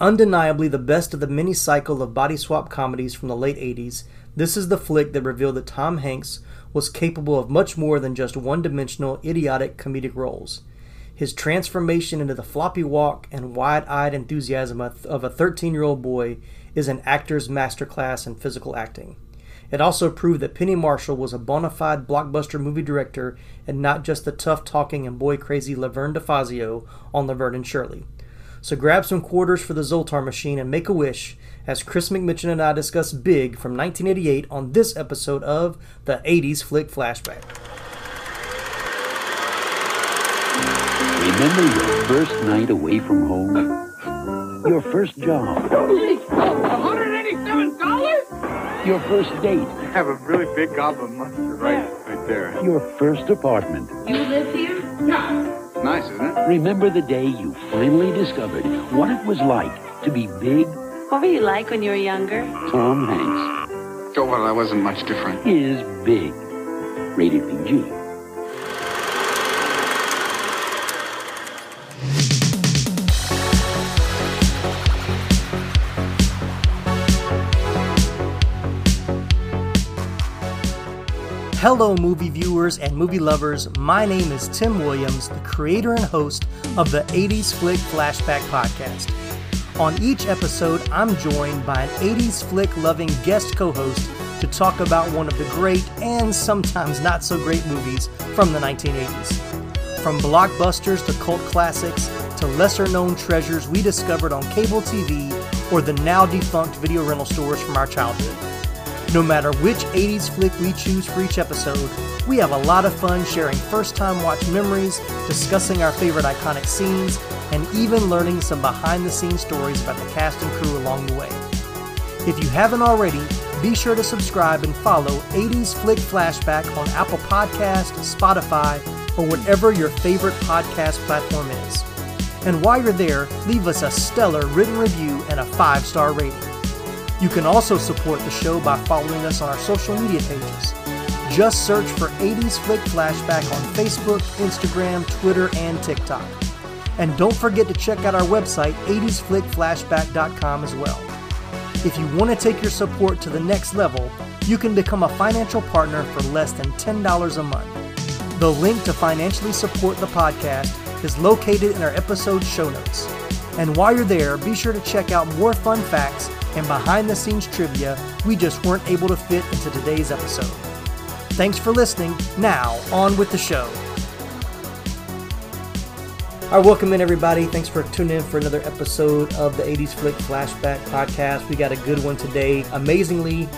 Undeniably the best of the mini cycle of body swap comedies from the late 80s, this is the flick that revealed that Tom Hanks was capable of much more than just one dimensional, idiotic comedic roles. His transformation into the floppy walk and wide eyed enthusiasm of a 13 year old boy is an actor's masterclass in physical acting. It also proved that Penny Marshall was a bona fide blockbuster movie director and not just the tough talking and boy crazy Laverne DeFazio on Laverne and Shirley. So grab some quarters for the Zoltar machine and make a wish as Chris McMitchin and I discuss Big from 1988 on this episode of the 80s Flick Flashback. Remember your first night away from home? Your first job? $187? Your first date? I have a really big gob of mustard right, right there. Your first apartment? You live here? Yeah. Nice, isn't it? Remember the day you finally discovered what it was like to be big? What were you like when you were younger? Tom Hanks Oh, well, I wasn't much different. is big. Rated PG. Hello, movie viewers and movie lovers. My name is Tim Williams, the creator and host of the 80s Flick Flashback Podcast. On each episode, I'm joined by an 80s flick loving guest co host to talk about one of the great and sometimes not so great movies from the 1980s. From blockbusters to cult classics to lesser known treasures we discovered on cable TV or the now defunct video rental stores from our childhood. No matter which 80s flick we choose for each episode, we have a lot of fun sharing first time watch memories, discussing our favorite iconic scenes, and even learning some behind the scenes stories about the cast and crew along the way. If you haven't already, be sure to subscribe and follow 80s Flick Flashback on Apple Podcast, Spotify, or whatever your favorite podcast platform is. And while you're there, leave us a stellar written review and a five star rating. You can also support the show by following us on our social media pages. Just search for 80s Flick Flashback on Facebook, Instagram, Twitter, and TikTok. And don't forget to check out our website, 80sflickflashback.com as well. If you want to take your support to the next level, you can become a financial partner for less than $10 a month. The link to financially support the podcast is located in our episode show notes. And while you're there, be sure to check out more fun facts and behind the scenes trivia we just weren't able to fit into today's episode. Thanks for listening. Now, on with the show. All right, welcome in, everybody. Thanks for tuning in for another episode of the 80s Flick Flashback Podcast. We got a good one today. Amazingly,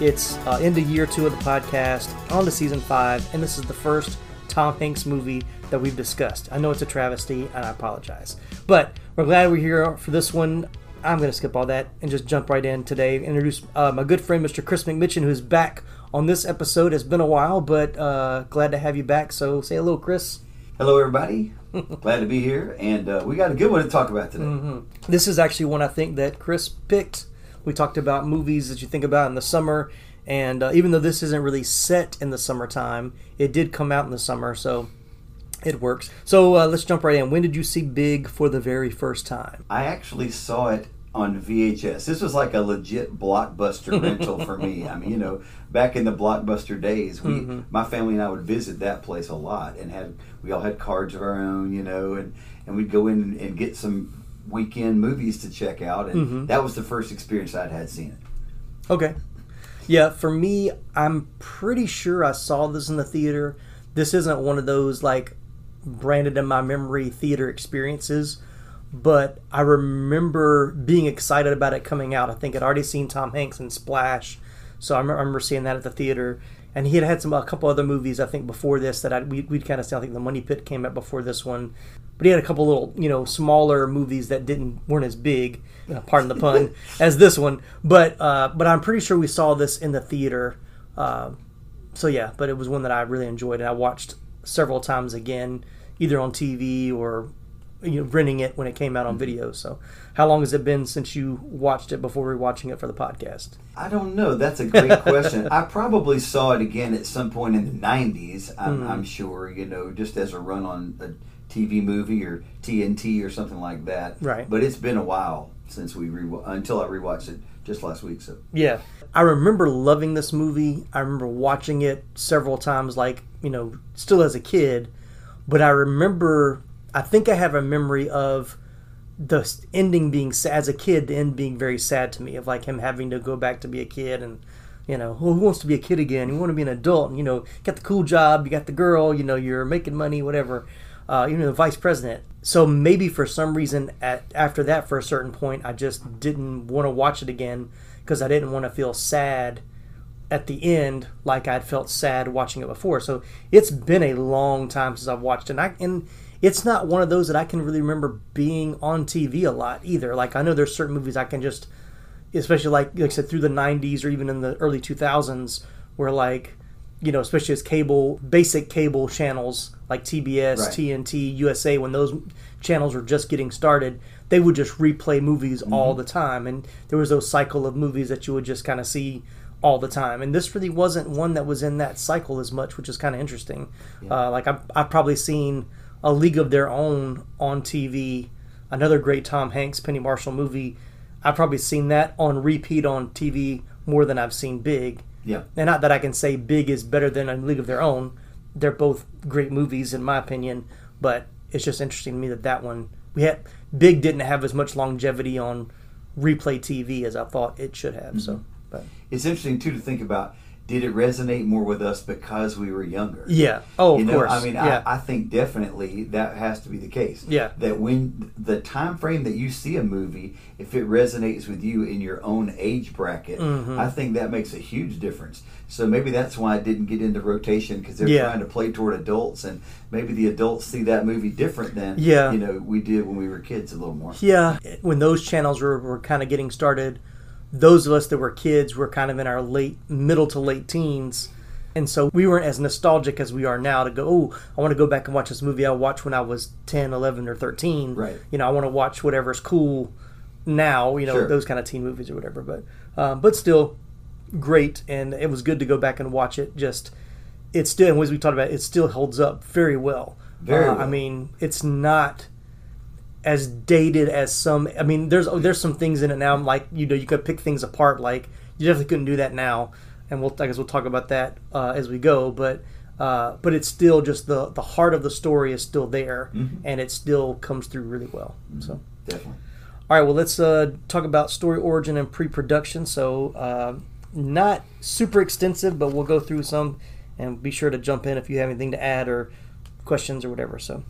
it's uh, into year two of the podcast, on to season five, and this is the first Tom Hanks movie that we've discussed. I know it's a travesty, and I apologize. But we're glad we're here for this one. I'm going to skip all that and just jump right in today. Introduce uh, my good friend, Mr. Chris McMitchin, who's back on this episode. It's been a while, but uh, glad to have you back. So say hello, Chris. Hello, everybody. Glad to be here, and uh, we got a good one to talk about today. Mm-hmm. This is actually one I think that Chris picked. We talked about movies that you think about in the summer, and uh, even though this isn't really set in the summertime, it did come out in the summer, so it works. So uh, let's jump right in. When did you see Big for the very first time? I actually saw it on VHS. This was like a legit blockbuster rental for me. I mean, you know, back in the blockbuster days, we, Mm-hmm. my family and I would visit that place a lot, and had we all had cards of our own, you know, and and we'd go in and, and get some weekend movies to check out, and Mm-hmm. that was the first experience I'd had seen it. Okay. Yeah, for me, I'm pretty sure I saw this in the theater. This isn't one of those like branded in my memory theater experiences, but I remember being excited about it coming out. I think I'd already seen Tom Hanks in Splash, so I remember, seeing that at the theater. and he had had some a couple other movies I think before this that I, we, we'd kind of seen. I think The Money Pit came out before this one, but he had a couple little you know smaller movies that didn't weren't as big, uh, pardon the pun, as this one. But uh, but I'm pretty sure we saw this in the theater. Uh, so yeah, but it was one that I really enjoyed, and I watched several times again, either on TV or you know renting it when it came out on video. So how long has it been since you watched it before we were watching it for the podcast? I don't know. That's a great question. I probably saw it again at some point in the '90s. I'm, Hmm. I'm sure, you know, just as a run on a TV movie or TNT or something like that. Right. But it's been a while since we re- until I rewatched it just last week. So Yeah. I remember loving this movie. I remember watching it several times, like, you know, still as a kid. But I remember, I think I have a memory of the ending being, as a kid, the end being very sad to me, of like him having to go back to be a kid and, you know, who wants to be a kid again? You want to be an adult, and, you know, got the cool job, you got the girl, you know, you're making money, whatever. Uh, you know, the vice president. So maybe for some reason, at after that, for a certain point, I just didn't want to watch it again because I didn't want to feel sad at the end like I'd felt sad watching it before. So it's been a long time since I've watched it. And, I, and it's not one of those that I can really remember being on TV a lot either. Like I know there's certain movies I can just, especially like, like I said, through the 90s or even in the early 2000s, where like, you know, especially as cable, basic cable channels like TBS, Right. TNT, USA, when those channels were just getting started, they would just replay movies mm-hmm. all the time. And there was those cycle of movies that you would just kind of see all the time. And this really wasn't one that was in that cycle as much, which is kind of interesting. Uh, like I've, I've probably seen A League of Their Own on TV, another great Tom Hanks, Penny Marshall movie. I've probably seen that on repeat on TV more than I've seen Big. yeah, And not that I can say Big is better than A League of Their Own. They're both great movies in my opinion, but it's just interesting to me that that one we had Big didn't have as much longevity on replay TV as I thought it should have. So, but it's interesting too to think about. Did it resonate more with us because we were younger? yeah, oh of you know, course, I mean, yeah, I, I think definitely that has to be the case. Yeah. That when the time frame that you see a movie, if it resonates with you in your own age bracket, Mm-hmm. I think that makes a huge difference. So maybe that's why I didn't get into rotation because they're Yeah. trying to play toward adults, and maybe the adults see that movie different than Yeah. you know we did when we were kids a little more. yeah. When those channels were, were kind of getting started, those of us that were kids were kind of in our late middle to late teens. And so we weren't as nostalgic as we are now to go, oh, I want to go back and watch this movie I watched when I was 10, 11, or 13. Right. You know, I want to watch whatever's cool now, you know, Sure. those kind of teen movies or whatever. But, um, but still great. And it was good to go back and watch it. Just, it's still, as we talked about, it still holds up very well. Very Uh, well. I mean, it's not as dated as some. I mean, there's there's some things in it now. Like you know, you could pick things apart. Like you definitely couldn't do that now. And we'll I guess we'll talk about that uh, as we go. But uh, but it's still just the the heart of the story is still there, and it still comes through really well. So. Definitely. All right, well, let's uh, talk about story origin and pre-production. So, uh, not super extensive, but we'll go through some, and be sure to jump in if you have anything to add or questions or whatever. So,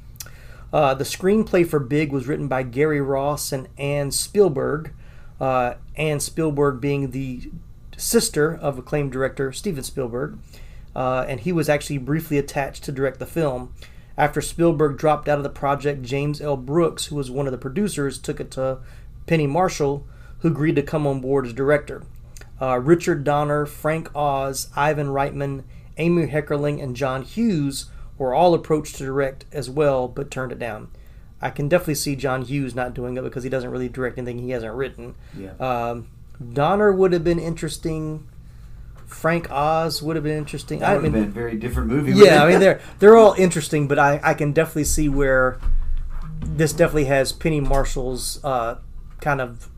uh, the screenplay for Big was written by Gary Ross and Anne Spielberg. Uh, Anne Spielberg being the sister of acclaimed director Steven Spielberg, uh, and he was actually briefly attached to direct the film. After Spielberg dropped out of the project, James L. Brooks, who was one of the producers, took it to Penny Marshall, who agreed to come on board as director. Uh, Richard Donner, Frank Oz, Ivan Reitman, Amy Heckerling, and John Hughes were all approached to direct as well, but turned it down. I can definitely see John Hughes not doing it because he doesn't really direct anything he hasn't written. Yeah. Um, Donner would have been interesting. Frank Oz would have been interesting. That I would have mean, been a very different movie. yeah, I mean they're they're all interesting, but I, I can definitely see where this definitely has Penny Marshall's uh, kind of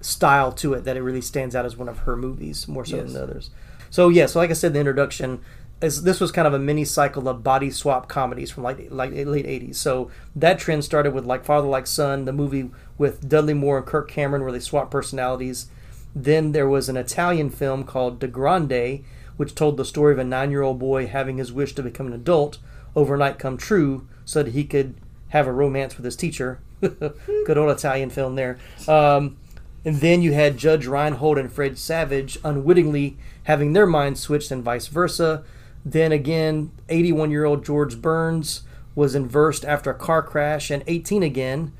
style to it that it really stands out as one of her movies more so Yes. than the others. So yeah, so like I said, the introduction is this was kind of a mini cycle of body swap comedies from like like late '80s. So that trend started with like Father Like Son, the movie with Dudley Moore and Kirk Cameron, where they swap personalities. Then there was an Italian film called Da Grande, which told the story of a nine-year-old boy having his wish to become an adult overnight come true, so that he could have a romance with his teacher. Good old Italian film there. Um, And then you had Judge Reinhold and Fred Savage unwittingly having their minds switched and vice versa. Then again, 81 year old George Burns was inversed after a car crash, and 18 again.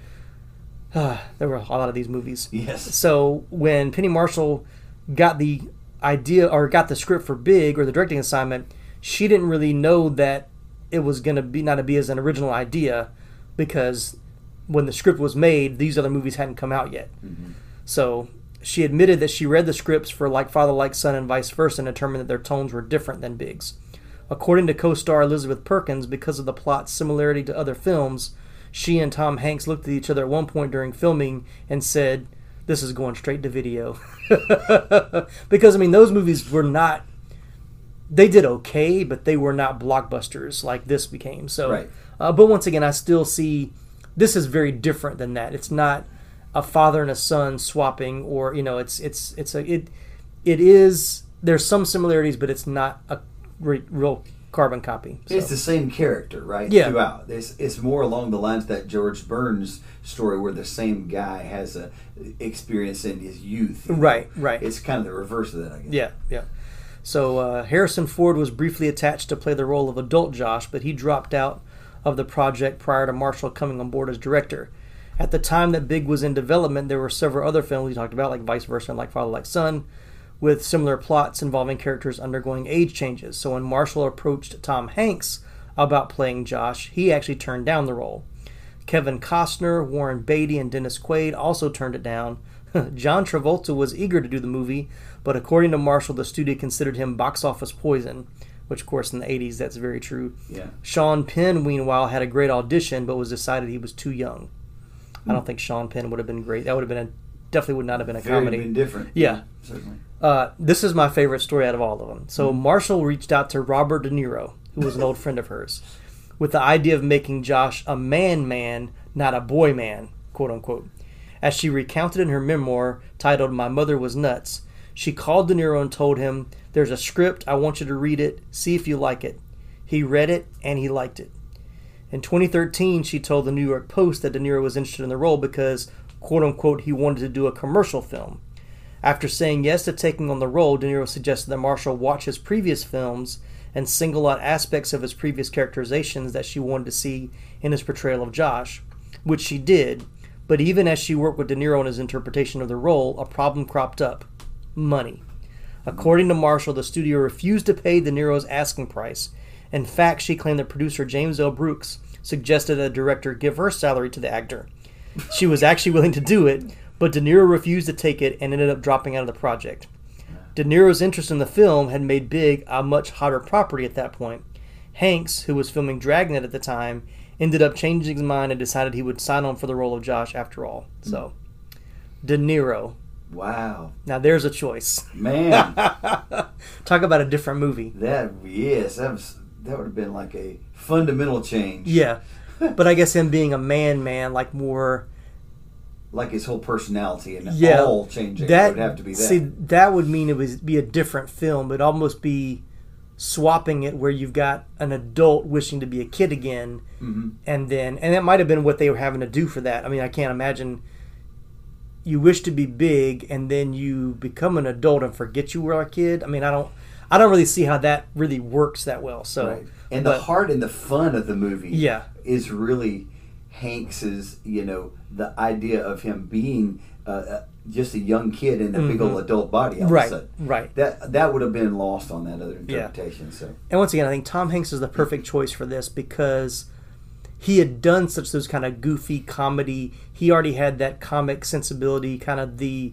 there were a lot of these movies. Yes. So when Penny Marshall got the idea or got the script for Big or the directing assignment, she didn't really know that it was going to be not to be as an original idea because when the script was made, these other movies hadn't come out yet. Mm-hmm. So she admitted that she read the scripts for Like Father, Like Son, and vice versa and determined that their tones were different than Big's. According to co star Elizabeth Perkins, because of the plot's similarity to other films, she and Tom Hanks looked at each other at one point during filming and said, This is going straight to video. because, I mean, those movies were not. They did okay, but they were not blockbusters like this became. So, Right. uh, but once again, I still see this is very different than that. It's not a father and a son swapping, or you know, it's it's it's a it it is. There's some similarities, but it's not a re- real carbon copy. So. It's the same character, right? Yeah. Throughout, it's, it's more along the lines of that George Burns story, where the same guy has a experience in his youth. you know? Right, right. It's kind of the reverse of that, I guess. Yeah, yeah. So uh, Harrison Ford was briefly attached to play the role of adult Josh, but he dropped out of the project prior to Marshall coming on board as director. At the time that Big was in development, there were several other films we talked about, like Vice Versa and Like Father, Like Son, with similar plots involving characters undergoing age changes. So when Marshall approached Tom Hanks about playing Josh, he actually turned down the role. Kevin Costner, Warren Beatty, and Dennis Quaid also turned it down. John Travolta was eager to do the movie, but according to Marshall, the studio considered him box office poison, which, of course, in the 80s, that's very true. Yeah. Sean Penn, meanwhile, had a great audition, but was decided he was too young. I don't think Sean Penn would have been great. That would have been a definitely would not have been a Very comedy. been different. Yeah. Certainly. Uh, this is my favorite story out of all of them. So Marshall reached out to Robert De Niro, who was an old friend of hers, with the idea of making Josh a man man, not a boy man, quote unquote. As she recounted in her memoir titled My Mother Was Nuts, she called De Niro and told him, There's a script, I want you to read it, see if you like it. He read it and he liked it. In 2013, she told the New York Post that De Niro was interested in the role because, quote unquote, he wanted to do a commercial film. After saying yes to taking on the role, De Niro suggested that Marshall watch his previous films and single out aspects of his previous characterizations that she wanted to see in his portrayal of Josh, which she did. But even as she worked with De Niro on his interpretation of the role, a problem cropped up money. According to Marshall, the studio refused to pay De Niro's asking price. In fact, she claimed that producer James L. Brooks suggested that the director give her salary to the actor. She was actually willing to do it, but De Niro refused to take it and ended up dropping out of the project. De Niro's interest in the film had made Big a much hotter property at that point. Hanks, who was filming Dragnet at the time, ended up changing his mind and decided he would sign on for the role of Josh after all. So, De Niro. Wow. Now there's a choice. Man, Talk about a different movie. that yes, that was that would have been like a fundamental change. Yeah. But I guess him being a man man, like more Like his whole personality and yeah, all changing That would have to be that. See, that would mean it would be a different film, It'd almost be swapping it where you've got an adult wishing to be a kid again, Mm-hmm. and then and that might have been what they were having to do for that. I mean, I can't imagine you wish to be big and then you become an adult and forget you were a kid. I mean, I don't, I don't really see how that really works that well. So, Right. And but- the heart and the fun of the movie Yeah. is really Hanks's, you know, the idea of him being uh, uh, just a young kid in a big old adult body all Mm-hmm. Right, of a sudden. right. That that would have been lost on that other Yeah. interpretation. So And once again, I think Tom Hanks is the perfect choice for this because he had done such those kind of goofy comedy. He already had that comic sensibility, kind of the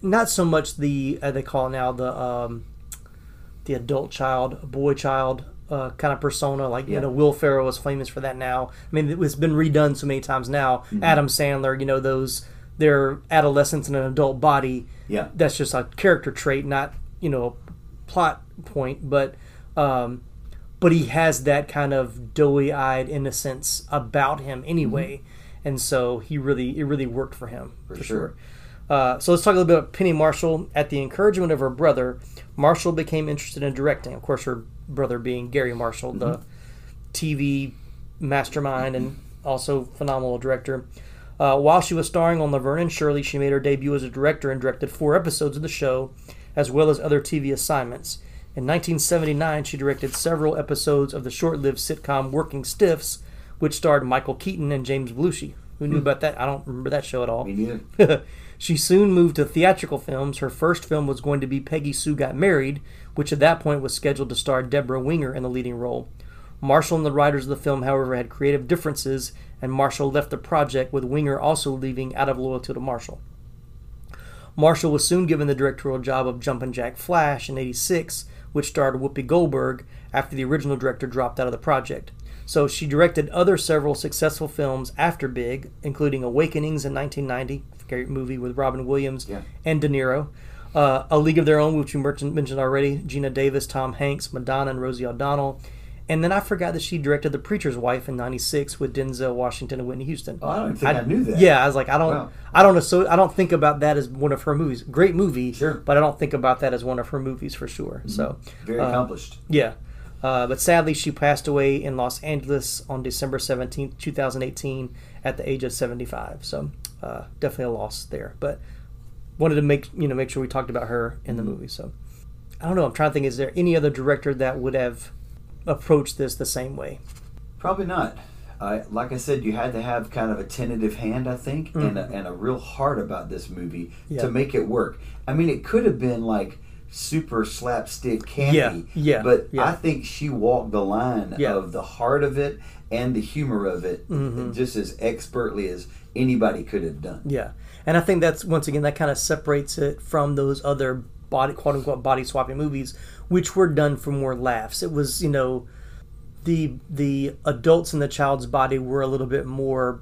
not so much the uh, they call it now the um, the adult child, boy child uh, kind of persona. Like Yeah. you know, Will Ferrell is famous for that now. I mean, it's been redone so many times now. Adam Sandler, you know, those their adolescence in an adult body yeah. that's just a character trait, not you know, plot point. But um, but he has that kind of doughy-eyed innocence about him anyway, and so he really it really worked for him for, sure. sure. Uh, so let's talk a little bit about Penny Marshall. At the encouragement of her brother, Marshall became interested in directing. Of course, her brother being Garry Marshall, the TV mastermind and also phenomenal director. Uh, while she was starring on Laverne and Shirley, she made her debut as a director and directed four episodes of the show, as well as other TV assignments. In 1979, she directed several episodes of the short lived sitcom Working Stiffs, which starred Michael Keaton and James Belushi. Who knew about that? I don't remember that show at all. Me neither. she soon moved to theatrical films. Her first film was going to be Peggy Sue Got Married, which at that point was scheduled to star Deborah Winger in the leading role. Marshall and the writers of the film, however, had creative differences, and Marshall left the project, with Winger also leaving out of loyalty to Marshall. Marshall was soon given the directorial job of Jumpin' Jack Flash in 86, which starred Whoopi Goldberg after the original director dropped out of the project. So she directed other several successful films after Big, including Awakenings in 1990, great movie with Robin Williams Yeah. and De Niro. Uh, a League of Their Own, which you mentioned already, Geena Davis, Tom Hanks, Madonna, and Rosie O'Donnell. And then I forgot that she directed The Preacher's Wife in '96 with Denzel Washington and Whitney Houston. Oh, I don't think I knew that. Yeah, I was like, I don't, Wow. I don't. So I don't think about that as one of her movies. Great movie, Sure. Mm-hmm. but I don't think about that as one of her movies for sure. So Very uh, accomplished. yeah. Uh, but sadly, she passed away in Los Angeles on December 17th, 2018, at the age of 75. So uh, definitely a loss there. But wanted to make you know make sure we talked about her in the movie. So I don't know. I'm trying to think. Is there any other director that would have approached this the same way? Probably not. Uh, like I said, you had to have kind of a tentative hand, I think, and, a, and a real heart about this movie Mm-hmm. Yeah. to make it work. I mean, it could have been like super slapstick candy, Yeah, yeah, but yeah. I think she walked the line Yeah. of the heart of it and the humor of it Mm-hmm. just as expertly as anybody could have done. Yeah, and I think that's once again that kind of separates it from those other body quote unquote body swapping movies, which were done for more laughs. It was you know, the the adults in the child's body were a little bit more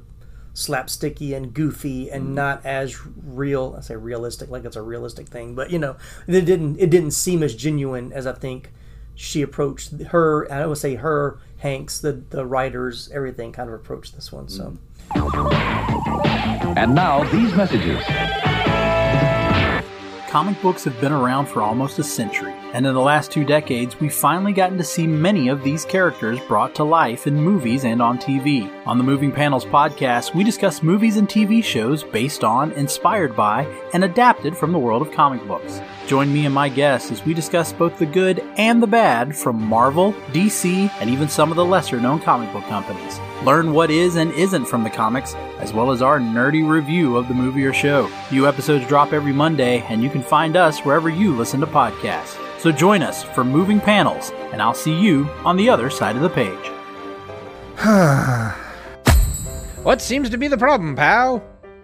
slapsticky and goofy and mm-hmm. not as real. I say realistic like it's a realistic thing, but you know, it didn't it didn't seem as genuine as I think she approached her. I would say her Hanks, the the writers, everything kind of approached this one. So. Mm. And now, these messages. Comic books have been around for almost a century, and in the last two decades, we've finally gotten to see many of these characters brought to life in movies and on TV. On the Moving Panels podcast, we discuss movies and TV shows based on, inspired by, and adapted from the world of comic books. Join me and my guests as we discuss both the good and the bad from Marvel, DC, and even some of the lesser known comic book companies. Learn what is and isn't from the comics, as well as our nerdy review of the movie or show. New episodes drop every Monday, and you can find us wherever you listen to podcasts. So join us for Moving Panels, and I'll see you on the other side of the page. What seems to be the problem, pal?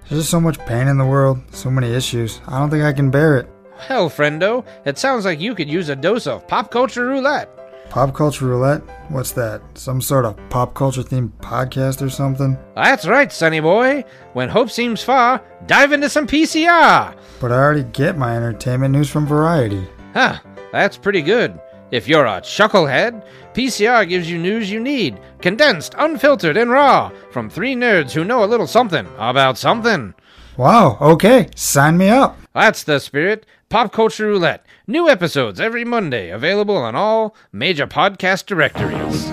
There's just so much pain in the world, so many issues. I don't think I can bear it. Well, friendo, it sounds like you could use a dose of pop culture roulette. Pop culture roulette? What's that? Some sort of pop culture themed podcast or something? That's right, sonny boy. When hope seems far, dive into some PCR. But I already get my entertainment news from Variety. Huh, that's pretty good. If you're a chucklehead, PCR gives you news you need, condensed, unfiltered, and raw, from three nerds who know a little something about something. Wow, okay, sign me up. That's the spirit. Pop Culture Roulette. New episodes every Monday, available on all major podcast directories.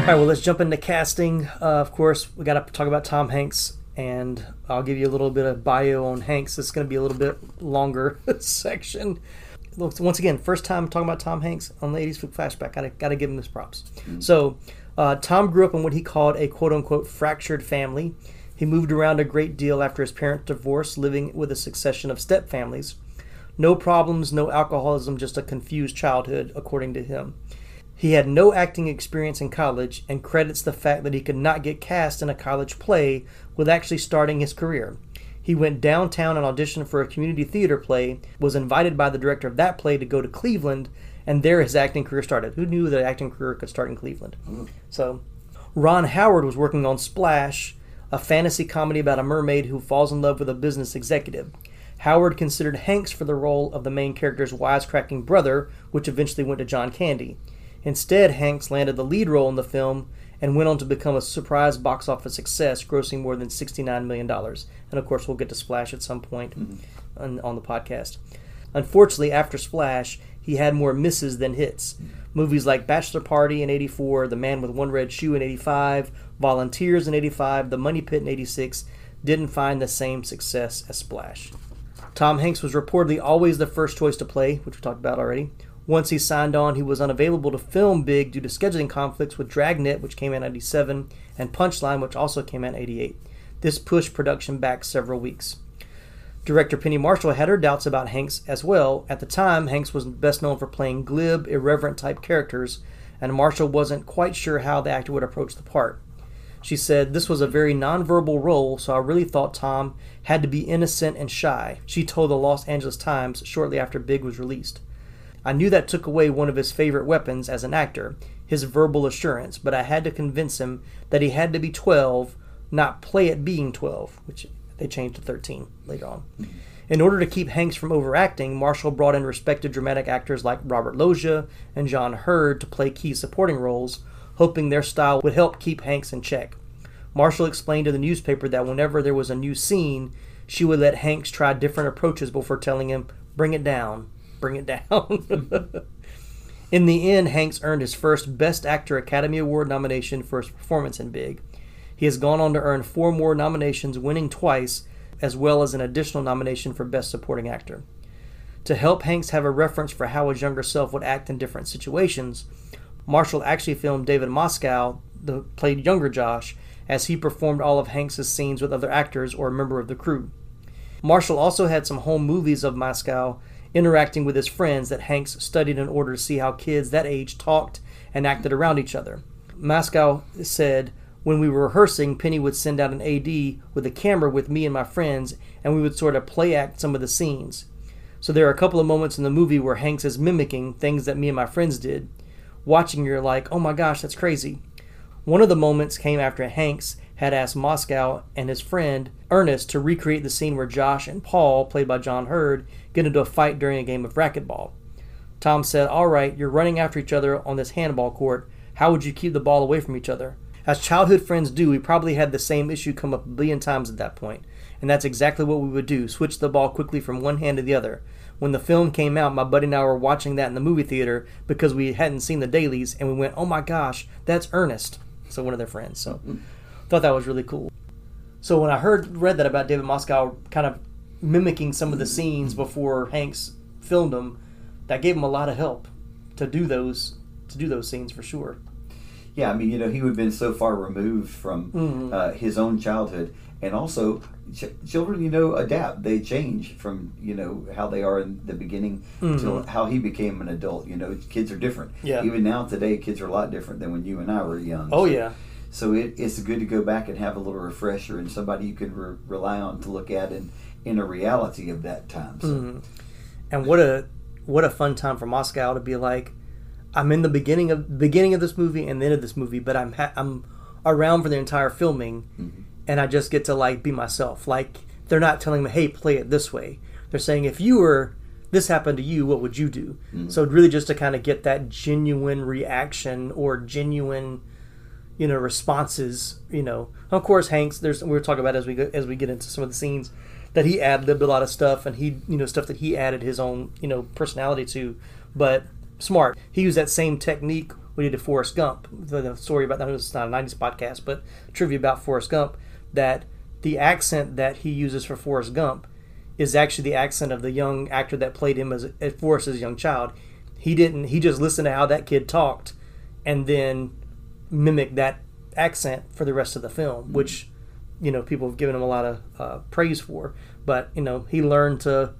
All right, well, let's jump into casting. Uh, of course, we got to talk about Tom Hanks, and I'll give you a little bit of bio on Hanks. It's going to be a little bit longer section. Look, once again, first time talking about Tom Hanks on the 80s Flick Flashback. Gotta, gotta give him his props. So, uh, Tom grew up in what he called a quote unquote fractured family. He moved around a great deal after his parents' divorce, living with a succession of stepfamilies. No problems, no alcoholism, just a confused childhood, according to him. He had no acting experience in college and credits the fact that he could not get cast in a college play with actually starting his career. He went downtown and auditioned for a community theater play, was invited by the director of that play to go to Cleveland, and there his acting career started. Who knew that an acting career could start in Cleveland? Mm. So, Ron Howard was working on Splash, a fantasy comedy about a mermaid who falls in love with a business executive. Howard considered Hanks for the role of the main character's wisecracking brother, which eventually went to John Candy. Instead, Hanks landed the lead role in the film and went on to become a surprise box office success, grossing more than $69 million. And of course, we'll get to Splash at some point mm-hmm. on, on the podcast. Unfortunately, after Splash, he had more misses than hits. Mm-hmm. Movies like Bachelor Party in 84, The Man with One Red Shoe in 85, Volunteers in 85, The Money Pit in 86 didn't find the same success as Splash. Tom Hanks was reportedly always the first choice to play, which we talked about already. Once he signed on, he was unavailable to film Big due to scheduling conflicts with Dragnet, which came out in 97, and Punchline, which also came out in 88. This pushed production back several weeks. Director Penny Marshall had her doubts about Hanks as well. At the time, Hanks was best known for playing glib, irreverent type characters, and Marshall wasn't quite sure how the actor would approach the part. She said, This was a very nonverbal role, so I really thought Tom had to be innocent and shy. She told the Los Angeles Times shortly after Big was released. I knew that took away one of his favorite weapons as an actor, his verbal assurance, but I had to convince him that he had to be 12, not play at being 12, which they changed to 13 later on. In order to keep Hanks from overacting, Marshall brought in respected dramatic actors like Robert Loggia and John Heard to play key supporting roles, hoping their style would help keep Hanks in check. Marshall explained to the newspaper that whenever there was a new scene, she would let Hanks try different approaches before telling him, bring it down, bring it down. in the end, Hanks earned his first Best Actor Academy Award nomination for his performance in Big. He has gone on to earn four more nominations, winning twice, as well as an additional nomination for Best Supporting Actor. To help Hanks have a reference for how his younger self would act in different situations, Marshall actually filmed David Moscow, the played younger Josh, as he performed all of Hanks's scenes with other actors or a member of the crew. Marshall also had some home movies of Moscow interacting with his friends that Hanks studied in order to see how kids that age talked and acted around each other. Moscow said, When we were rehearsing, Penny would send out an AD with a camera with me and my friends, and we would sort of play act some of the scenes. So there are a couple of moments in the movie where Hanks is mimicking things that me and my friends did. Watching, you're like, oh my gosh, that's crazy. One of the moments came after Hanks had asked Moscow and his friend Ernest to recreate the scene where Josh and Paul, played by John Heard, get into a fight during a game of racquetball. Tom said, All right, you're running after each other on this handball court. How would you keep the ball away from each other? As childhood friends do, we probably had the same issue come up a billion times at that point, and that's exactly what we would do switch the ball quickly from one hand to the other. When the film came out, my buddy and I were watching that in the movie theater because we hadn't seen the dailies, and we went, "Oh my gosh, that's Ernest!" So one of their friends. So thought that was really cool. So when I heard read that about David Moscow kind of mimicking some of the scenes before Hanks filmed them, that gave him a lot of help to do those to do those scenes for sure. Yeah, I mean, you know, he would have been so far removed from Mhm. uh, his own childhood, and also ch- children, you know, adapt. They change from you know how they are in the beginning to Mhm. how he became an adult. You know, kids are different. Yeah. Even now today, kids are a lot different than when you and I were young. Oh So- yeah, So it, it's good to go back and have a little refresher and somebody you can re- rely on to look at in in a reality of that time. So Mhm. and what a what a fun time for Moscow to be like, I'm in the beginning of beginning of this movie and the end of this movie, but I'm ha- I'm around for the entire filming, and I just get to like be myself. Like they're not telling me, hey, play it this way. They're saying if you were this happened to you, what would you do? Mm-hmm. So really, just to kind of get that genuine reaction or genuine you know responses you know of course hanks there's we'll talk about as we go, as we get into some of the scenes that he ad libbed a lot of stuff and he you know stuff that he added his own you know personality to but smart he used that same technique we did did Forrest Gump the, the story about that was not a 90s podcast but trivia about Forrest Gump that the accent that he uses for Forrest Gump is actually the accent of the young actor that played him as, as Forrest as a young child he didn't he just listened to how that kid talked and then mimicked that accent for the rest of the film, which you know people have given him a lot of uh, praise for. But you know he learned to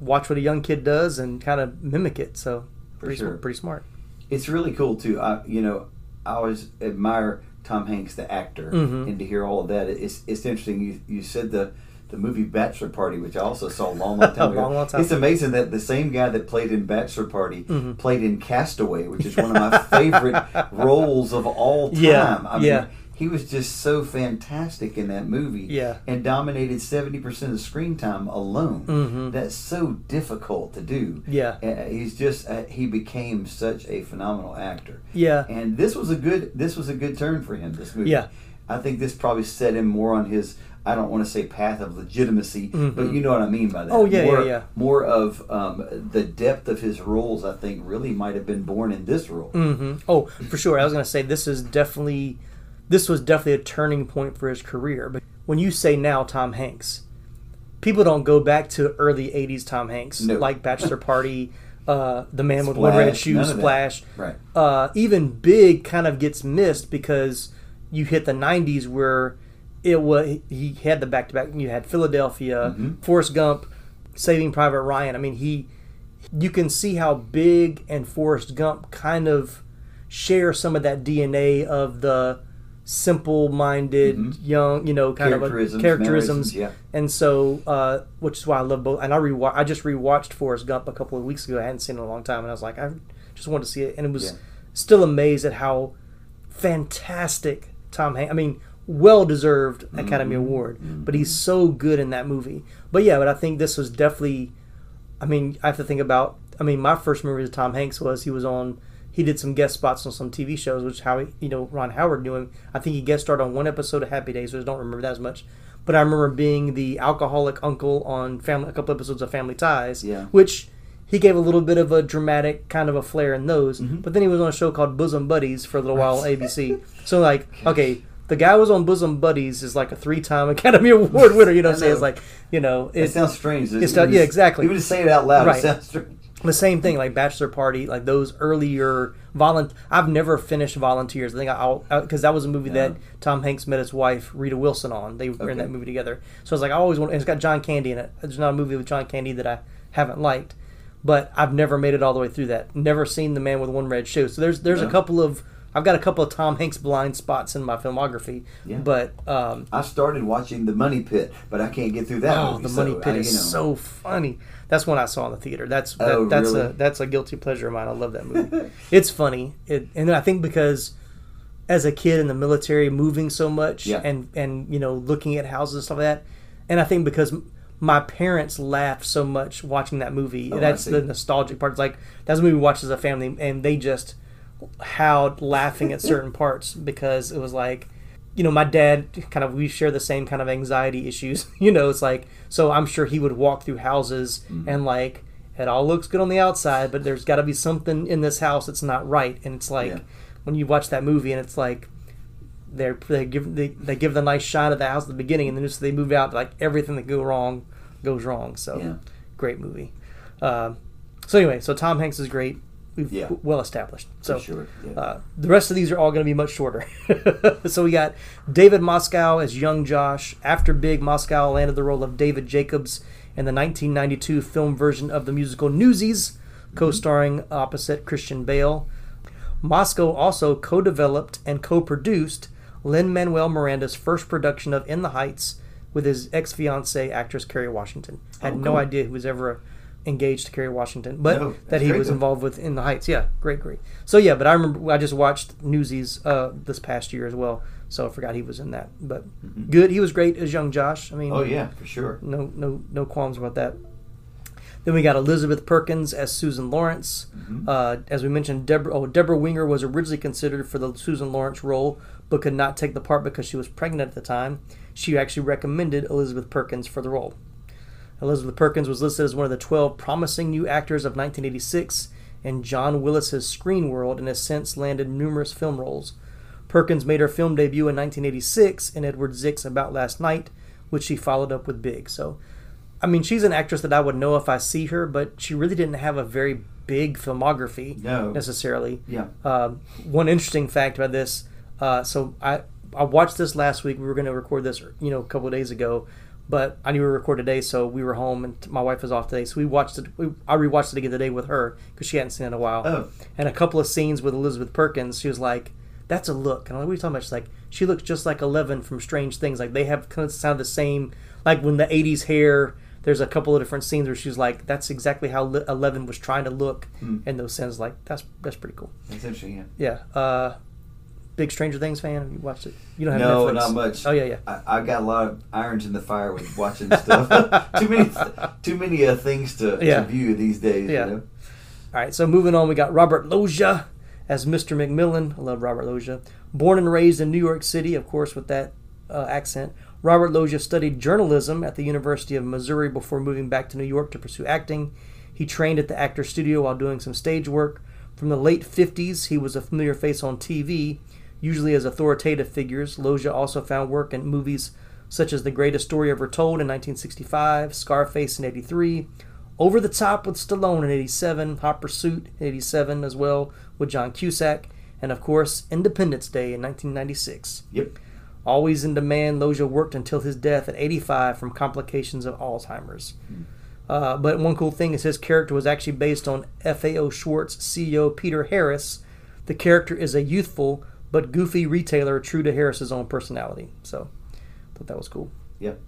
watch what a young kid does and kind of mimic it. So pretty sure. smart, pretty smart. it's really cool too. I you know I always admire Tom Hanks the actor, Mhm. and to hear all of that, it's it's interesting. You you said the. The movie Bachelor Party, which I also saw a long, long time ago. Long, long time It's amazing that the same guy that played in Bachelor Party Mhm. played in Castaway, which is one of my favorite roles of all time. Yeah, I mean, yeah. He was just so fantastic in that movie. Yeah. and dominated seventy percent of the screen time alone. Mhm. That's so difficult to do. Yeah. Uh, he's just uh, he became such a phenomenal actor. Yeah. and this was a good this was a good turn for him. This movie. Yeah. I think this probably set him more on his. I don't want to say path of legitimacy, but you know what I mean by that. Oh, yeah, yeah, more, yeah. More of um, the depth of his roles. I think really might have been born in this role. Mm-hmm. Oh, for sure. I was going to say this is definitely, this was definitely a turning point for his career. But when you say now Tom Hanks, people don't go back to early '80s Tom Hanks No. like Bachelor Party, uh, The Man with One Red Splash, Shoes, none of that. Splash. Right. Uh, even Big kind of gets missed because you hit the '90s where it was he had the back to back. You had Philadelphia, Mm-hmm. Forrest Gump, Saving Private Ryan. I mean, he you can see how Big and Forrest Gump kind of share some of that DNA of the simple-minded, young, you know, kind of a, Characterisms, characterisms. yeah. And so, uh, which is why I love both. And I rewatch. I just rewatched Forrest Gump a couple of weeks ago. I hadn't seen it in a long time, and I was like, I just wanted to see it, and it was Yeah. still amazed at how fantastic Tom Hanks. I mean, well deserved Academy Mm-hmm. Award, but he's so good in that movie. But yeah, but I think this was definitely. I mean, I have to think about. I mean, my first movie with Tom Hanks was he was on. He did some guest spots on some TV shows, which how he, you know Ron Howard knew him. I think he guest starred on one episode of Happy Days, so I don't remember that as much. But I remember being the alcoholic uncle on family, a couple episodes of Family Ties, Yeah. which he gave a little bit of a dramatic kind of a flair in those. Mm-hmm. But then he was on a show called Bosom Buddies for a little while on ABC. So like, okay, the guy was on Bosom Buddies is like a three-time Academy Award winner. You know what I'm saying? It's like, you know, It sounds strange. it's not- yeah, exactly. Even to say it out loud, Right. it sounds strange. The same thing like bachelor party like those earlier volun i've never finished volunteers. I think i'll because that was a movie that tom hanks met his wife rita wilson on. They were in that movie together. So i was like i always want it's got john candy in it. There's not a movie with john candy that i haven't liked but i've never made it all the way through that. Never seen the man with one red shoe. So there's there's a couple of i've got a couple of tom hanks blind spots in my filmography Yeah. but um I started watching The Money Pit, but I can't get through that Oh, movie. the so Money Pit I, is you know, so funny. That's one I saw in the theater. That's that, Oh, that's really? a that's a guilty pleasure of mine. I love that movie. it's funny, it, and I think because as a kid in the military, moving so much Yeah. and and you know looking at houses and stuff like that, and I think because my parents laughed so much watching that movie. Oh, that's the nostalgic part. It's like that's a movie we watched as a family, and they just howled laughing at certain parts because it was like you know my dad kind of we share the same kind of anxiety issues you know it's like so i'm sure he would walk through houses Mm-hmm. and like it all looks good on the outside but there's got to be something in this house that's not right and it's like Yeah. when you watch that movie and it's like they're they give they, they give the nice shot of the house at the beginning and then just they move out like everything that go wrong goes wrong so Yeah. great movie um, so anyway so tom hanks is great We've Yeah. well established so sure, yeah. uh, the rest of these are all going to be much shorter. so we got David Moscow as young Josh. After Big, Moscow landed the role of David Jacobs in the 1992 film version of the musical Newsies, co-starring opposite Christian Bale. Moscow also co-developed and co-produced Lin-Manuel Miranda's first production of In the Heights with his ex-fiancee actress Kerry Washington. Had Oh, no idea he was ever engaged to Kerry Washington, but No, that he was though. involved with In the Heights. Yeah, great, great. So yeah, but I remember I just watched Newsies uh, this past year as well, so I forgot he was in that. But good, he was great as young Josh. I mean, Mm-hmm. Oh yeah, for sure. no, no, no qualms about that. Then we got Elizabeth Perkins as Susan Lawrence. Mm-hmm. Uh, as we mentioned, Deborah, oh, Deborah Winger was originally considered for the Susan Lawrence role, but could not take the part because she was pregnant at the time. She actually recommended Elizabeth Perkins for the role. Elizabeth Perkins was listed as one of the 12 promising new actors of 1986 in John Willis's screen world and has since landed numerous film roles. Perkins made her film debut in 1986 in Edward Zwick's About Last Night, which she followed up with Big. So, I mean, she's an actress that I would know if I see her, but she really didn't have a very big filmography No. necessarily. Yeah. Um, one interesting fact about this. Uh, so I I watched this last week. We were going to record this, you know, a couple of days ago, but I knew we were record today, so we were home and my wife was off today. So we watched it. We, I rewatched it again today with her because she hadn't seen it in a while. Oh. And a couple of scenes with Elizabeth Perkins, she was like, "That's a look." And I'm like, "What are you talking about?" She's like, "She looks just like Eleven from Strange Things. Like they have kind of sound the same. Like when the '80s hair." There's a couple of different scenes where she's like, "That's exactly how Eleven was trying to look," in those scenes. Like that's that's pretty cool. That's interesting. Yeah. Yeah. Uh, big Stranger Things fan. Have you watched it? You don't have No, Netflix. not much. Oh yeah, yeah. I, I got a lot of irons in the fire with watching stuff. too many, too many uh, things to, Yeah. to view these days. Yeah. You know? All right. So moving on, we got Robert Loggia as Mr. McMillan. I love Robert Loggia. Born and raised in New York City, of course, with that uh, accent. Robert Loggia studied journalism at the University of Missouri before moving back to New York to pursue acting. He trained at the Actor Studio while doing some stage work. From the late 50s, he was a familiar face on TV, usually as authoritative figures. Loggia also found work in movies such as The Greatest Story Ever Told in 1965, Scarface in 83, Over the Top with Stallone in 87, Hot Pursuit in 87 as well with John Cusack, and of course Independence Day in 1996. Yep. Always in demand, Loggia worked until his death at 85 from complications of Alzheimer's. Uh, but one cool thing is his character was actually based on FAO Schwarz CEO Peter Harris. The character is a youthful but goofy retailer true to Harris's own personality. So, I thought that was cool. Yep.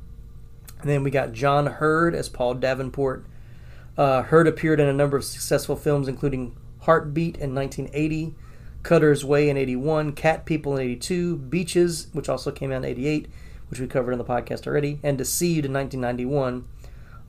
And then we got John Heard as Paul Davenport. Uh, Heard appeared in a number of successful films, including Heartbeat in 1980, Cutter's Way in 81, Cat People in 82, Beaches, which also came out in 88, which we covered on the podcast already, and Deceived in 1991.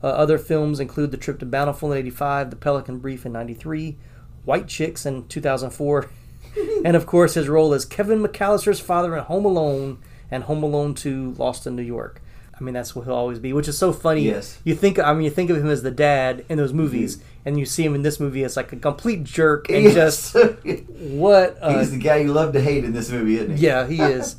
Uh, other films include The Trip to Bountiful in 85, The Pelican Brief in 93, White Chicks in 2004, and of course his role as Kevin McAllister's father in Home Alone and Home Alone 2 Lost in New York. I mean, that's what he'll always be, which is so funny. Yes. You think, I mean, you think of him as the dad in those movies, Mm-hmm. and you see him in this movie as like a complete jerk and just what. Uh, He's the guy you love to hate in this movie, isn't he? yeah, he is.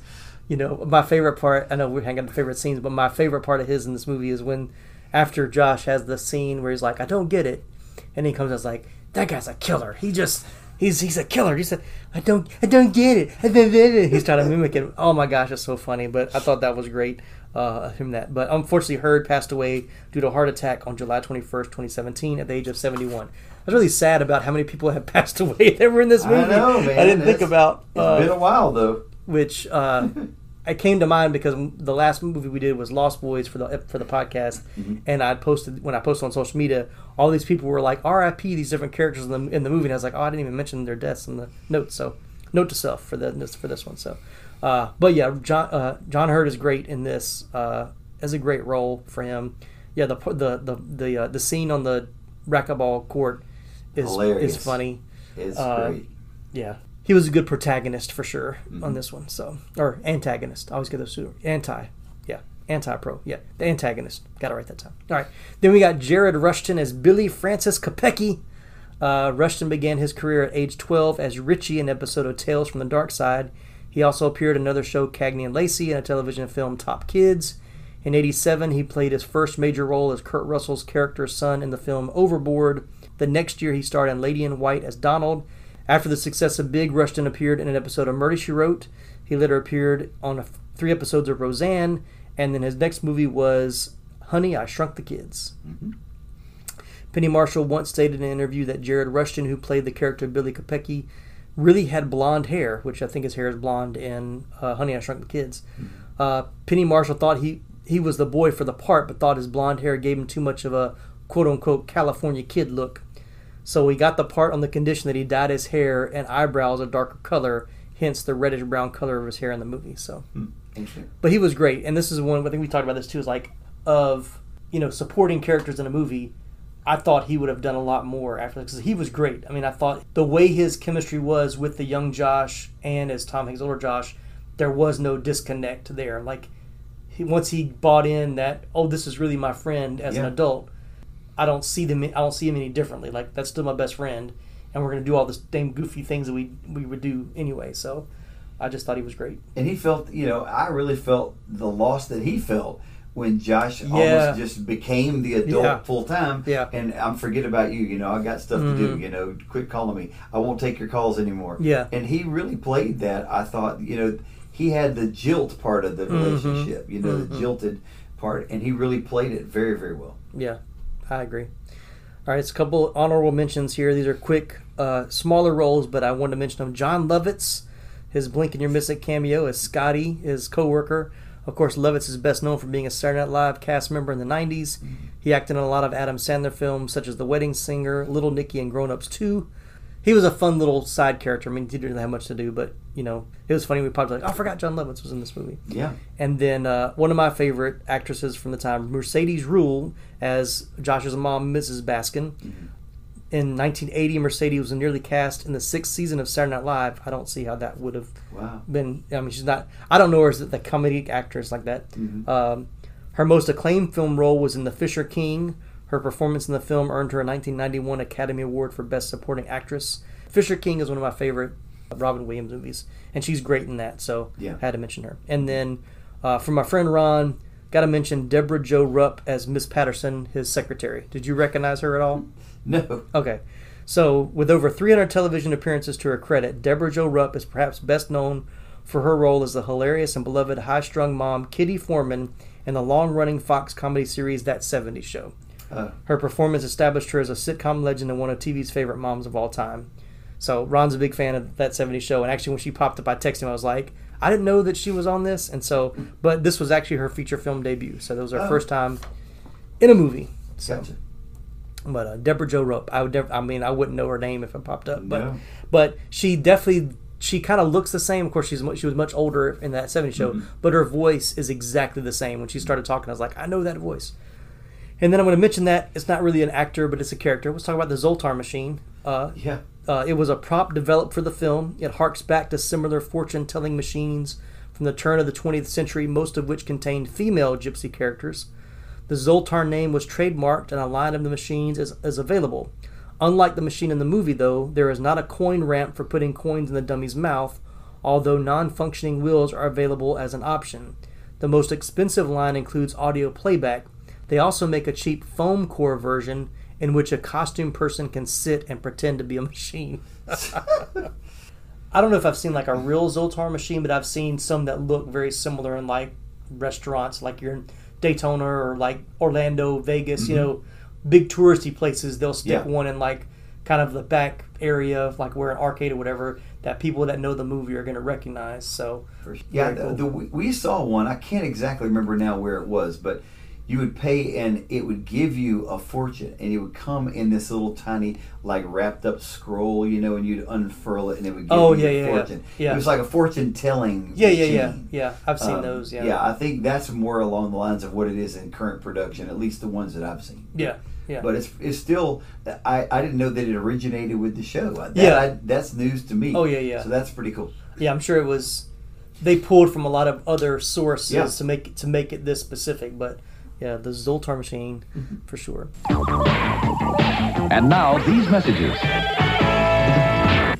You know, my favorite part. I know we're hanging on the favorite scenes, but my favorite part of his in this movie is when, after Josh has the scene where he's like, "I don't get it," and he comes out like, "That guy's a killer. He just." He's, he's a killer. He said, "I don't I don't get it." I don't get it." He's trying to mimic it. Oh my gosh, it's so funny. But I thought that was great. Uh, him that. But unfortunately, Heard passed away due to a heart attack on July twenty first, twenty seventeen, at the age of seventy one. I was really sad about how many people have passed away that were in this movie. I know, man. I didn't think about. It's uh, been a while though. which uh, I came to mind because the last movie we did was Lost Boys for the for the podcast, Mm-hmm. and I posted when I posted on social media, all these people were like R.I.P. these different characters in the in the movie, and I was like, oh, I didn't even mention their deaths in the notes. So note to self for the this for this one. So, uh, but yeah, John uh, John Heard is great in this. Uh, as a great role for him. Yeah, the the the the uh, the scene on the racquetball court is Hilarious. is funny. It's Uh, great. Yeah, he was a good protagonist for sure Mm-hmm. on this one. So or antagonist. I always get those two. Anti. Yeah, anti pro. Yeah, the antagonist. Got it right that time. All right. Then we got Jared Rushton as Billy Francis Kopecki. Uh, Rushton began his career at age 12 as Richie in episode of Tales from the Dark Side. He also appeared in another show, Cagney and Lacey, in a television film Top Kids. In 87, he played his first major role as Kurt Russell's character's son in the film Overboard. The next year, he starred in Lady in White as Donald. After the success of Big, Rushton appeared in an episode of Murder She Wrote. He later appeared on a, three episodes of Roseanne, and then his next movie was Honey, I Shrunk the Kids. Penny Marshall once stated in an interview that Jared Rushton, who played the character Billy Kopecki, really had blonde hair, which I think his hair is blonde in uh, Honey, I Shrunk the Kids. Uh, Penny Marshall thought he, he was the boy for the part, but thought his blonde hair gave him too much of a quote unquote California kid look. So he got the part on the condition that he dyed his hair and eyebrows a darker color, hence the reddish brown color of his hair in the movie. So, hmm. Interesting. but he was great, and this is one I think we talked about this too. Is like of you know supporting characters in a movie. I thought he would have done a lot more after this because he was great. I mean, I thought the way his chemistry was with the young Josh and as Tom Hanks' older Josh, there was no disconnect there. Like he, once he bought in that, oh, this is really my friend as an adult. I don't see them. I don't see him any differently. Like that's still my best friend, and we're gonna do all the same goofy things that we we would do anyway. So, I just thought he was great. And he felt, you know, I really felt the loss that he felt when Josh Yeah. almost just became the adult Yeah. full time. Yeah. Mm-hmm. And I'm forget about you. You know, I got stuff to do. You know, quit calling me. I won't take your calls anymore. Yeah. And he really played that. I thought, you know, he had the jilt part of the Mm-hmm. relationship. You know, the jilted part, and he really played it very, very well. Yeah, I agree. All right, it's a couple honorable mentions here. These are quick, uh, smaller roles, but I wanted to mention them. Jon Lovitz, his Blink and You're Missing cameo as Scotty, his co-worker. Of course, Lovitz is best known for being a Saturday Night Live cast member in the 90s. He acted in a lot of Adam Sandler films, such as The Wedding Singer, Little Nicky, and Grown Ups 2. He was a fun little side character. I mean, he didn't have much to do, but, you know, it was funny. We probably like, oh, I forgot Jon Lovitz was in this movie. Yeah. And then uh, one of my favorite actresses from the time, Mercedes Ruehl, as Josh's mom, Mrs. Baskin. in 1980, Mercedes was nearly cast in the sixth season of Saturday Night Live. I don't see how that would have Wow. been. I mean, she's not. I don't know her as the comedic actress like that. Um, her most acclaimed film role was in The Fisher King. Her performance in the film earned her a 1991 Academy Award for Best Supporting Actress. Fisher King is one of my favorite Robin Williams movies, and she's great in that. So Yeah. I had to mention her. And then uh, for my friend Ron, got to mention Debra Jo Rupp as Miss Patterson, his secretary. Did you recognize her at all? No. Okay. So, with over 300 television appearances to her credit, Debra Jo Rupp is perhaps best known for her role as the hilarious and beloved high strung mom Kitty Forman in the long running Fox comedy series That 70s Show. Her performance established her as a sitcom legend and one of TV's favorite moms of all time. So, Ron's a big fan of That 70s Show, and actually, when she popped up, I texted him, I was like, I didn't know that she was on this, and so, but this was actually her feature film debut, so that was her Oh. first time in a movie. So. gotcha. But uh, Debra Jo Rupp, I would. Def- I mean, I wouldn't know her name if it popped up, but No. but she definitely she kind of looks the same. Of course, she's she was much older in that '70s show, but her voice is exactly the same. When she started talking, I was like, I know that voice. And then I'm going to mention that it's not really an actor, but it's a character. Let's talk about the Zoltar machine. Uh, Yeah. Uh, it was a prop developed for the film. It harks back to similar fortune telling machines from the turn of the 20th century, most of which contained female gypsy characters. The Zoltar name was trademarked and a line of the machines is, is available. Unlike the machine in the movie, though, there is not a coin ramp for putting coins in the dummy's mouth, although non functioning wheels are available as an option. The most expensive line includes audio playback. They also make a cheap foam core version in which a costume person can sit and pretend to be a machine. I don't know if I've seen like a real Zoltar machine, but I've seen some that look very similar in like restaurants, like you're in Daytona or like Orlando, Vegas, you know, big touristy places. They'll stick Mm-hmm. Yeah. one in like kind of the back area, of like where an arcade or whatever, that people that know the movie are going to recognize. So, Yeah, the, cool. the, we saw one. I can't exactly remember now where it was, but you would pay and it would give you a fortune, and it would come in this little tiny, like wrapped up scroll, you know, and you'd unfurl it, and it would give Oh, you yeah, a yeah, yeah. fortune. Yeah. It was like a fortune telling. yeah, yeah, yeah, machine. yeah. I've seen Um, those. Yeah. yeah, I think that's more along the lines of what it is in current production, at least the ones that I've seen. Yeah. Yeah. But it's it's still I, I didn't know that it originated with the show. That, Yeah. I, that's news to me. Oh, yeah, yeah. So that's pretty cool. yeah, I'm sure it was. They pulled from a lot of other sources Yeah. to make to make it this specific, but yeah, the Zoltar machine mm-hmm. for sure. And now these messages.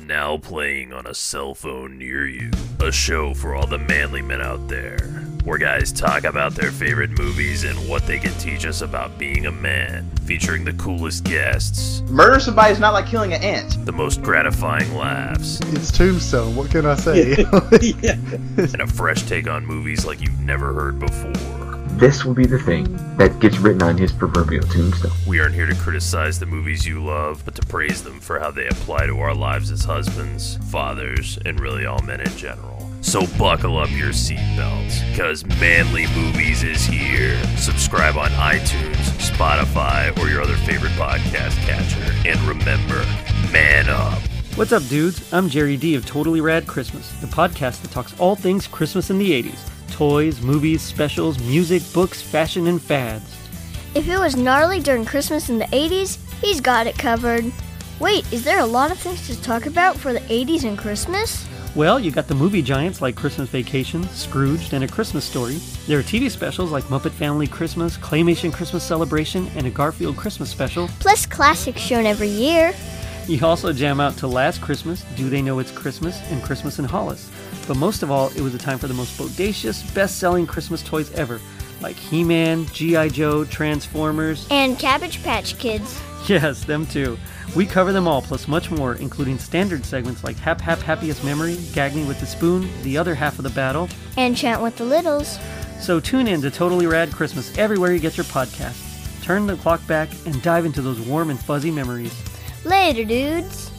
Now playing on a cell phone near you. A show for all the manly men out there. Where guys talk about their favorite movies and what they can teach us about being a man. Featuring the coolest guests, Murder somebody is not like killing an ant. the most gratifying laughs, It's Tombstone. What can I say? and a fresh take on movies like you've never heard before. This will be the thing that gets written on his proverbial tombstone. We aren't here to criticize the movies you love, but to praise them for how they apply to our lives as husbands, fathers, and really all men in general. So buckle up your seatbelts, cause Manly Movies is here. Subscribe on iTunes, Spotify, or your other favorite podcast catcher. And remember, man up. What's up, dudes? I'm Jerry D of Totally Rad Christmas, the podcast that talks all things Christmas in the 80s toys, movies, specials, music, books, fashion, and fads. If it was gnarly during Christmas in the 80s, he's got it covered. Wait, is there a lot of things to talk about for the 80s and Christmas? Well, you got the movie giants like Christmas Vacation, Scrooged, and A Christmas Story. There are TV specials like Muppet Family Christmas, Claymation Christmas Celebration, and a Garfield Christmas special. Plus classics shown every year. You also jam out to Last Christmas, Do They Know It's Christmas, and Christmas in Hollis. But most of all, it was a time for the most bodacious, best selling Christmas toys ever, like He Man, G.I. Joe, Transformers. And Cabbage Patch Kids. Yes, them too. We cover them all, plus much more, including standard segments like Hap Hap Happiest Memory, Gag Me with the Spoon, the other half of the battle. And Chant with the Littles. So tune in to Totally Rad Christmas everywhere you get your podcasts. Turn the clock back and dive into those warm and fuzzy memories. Later, dudes.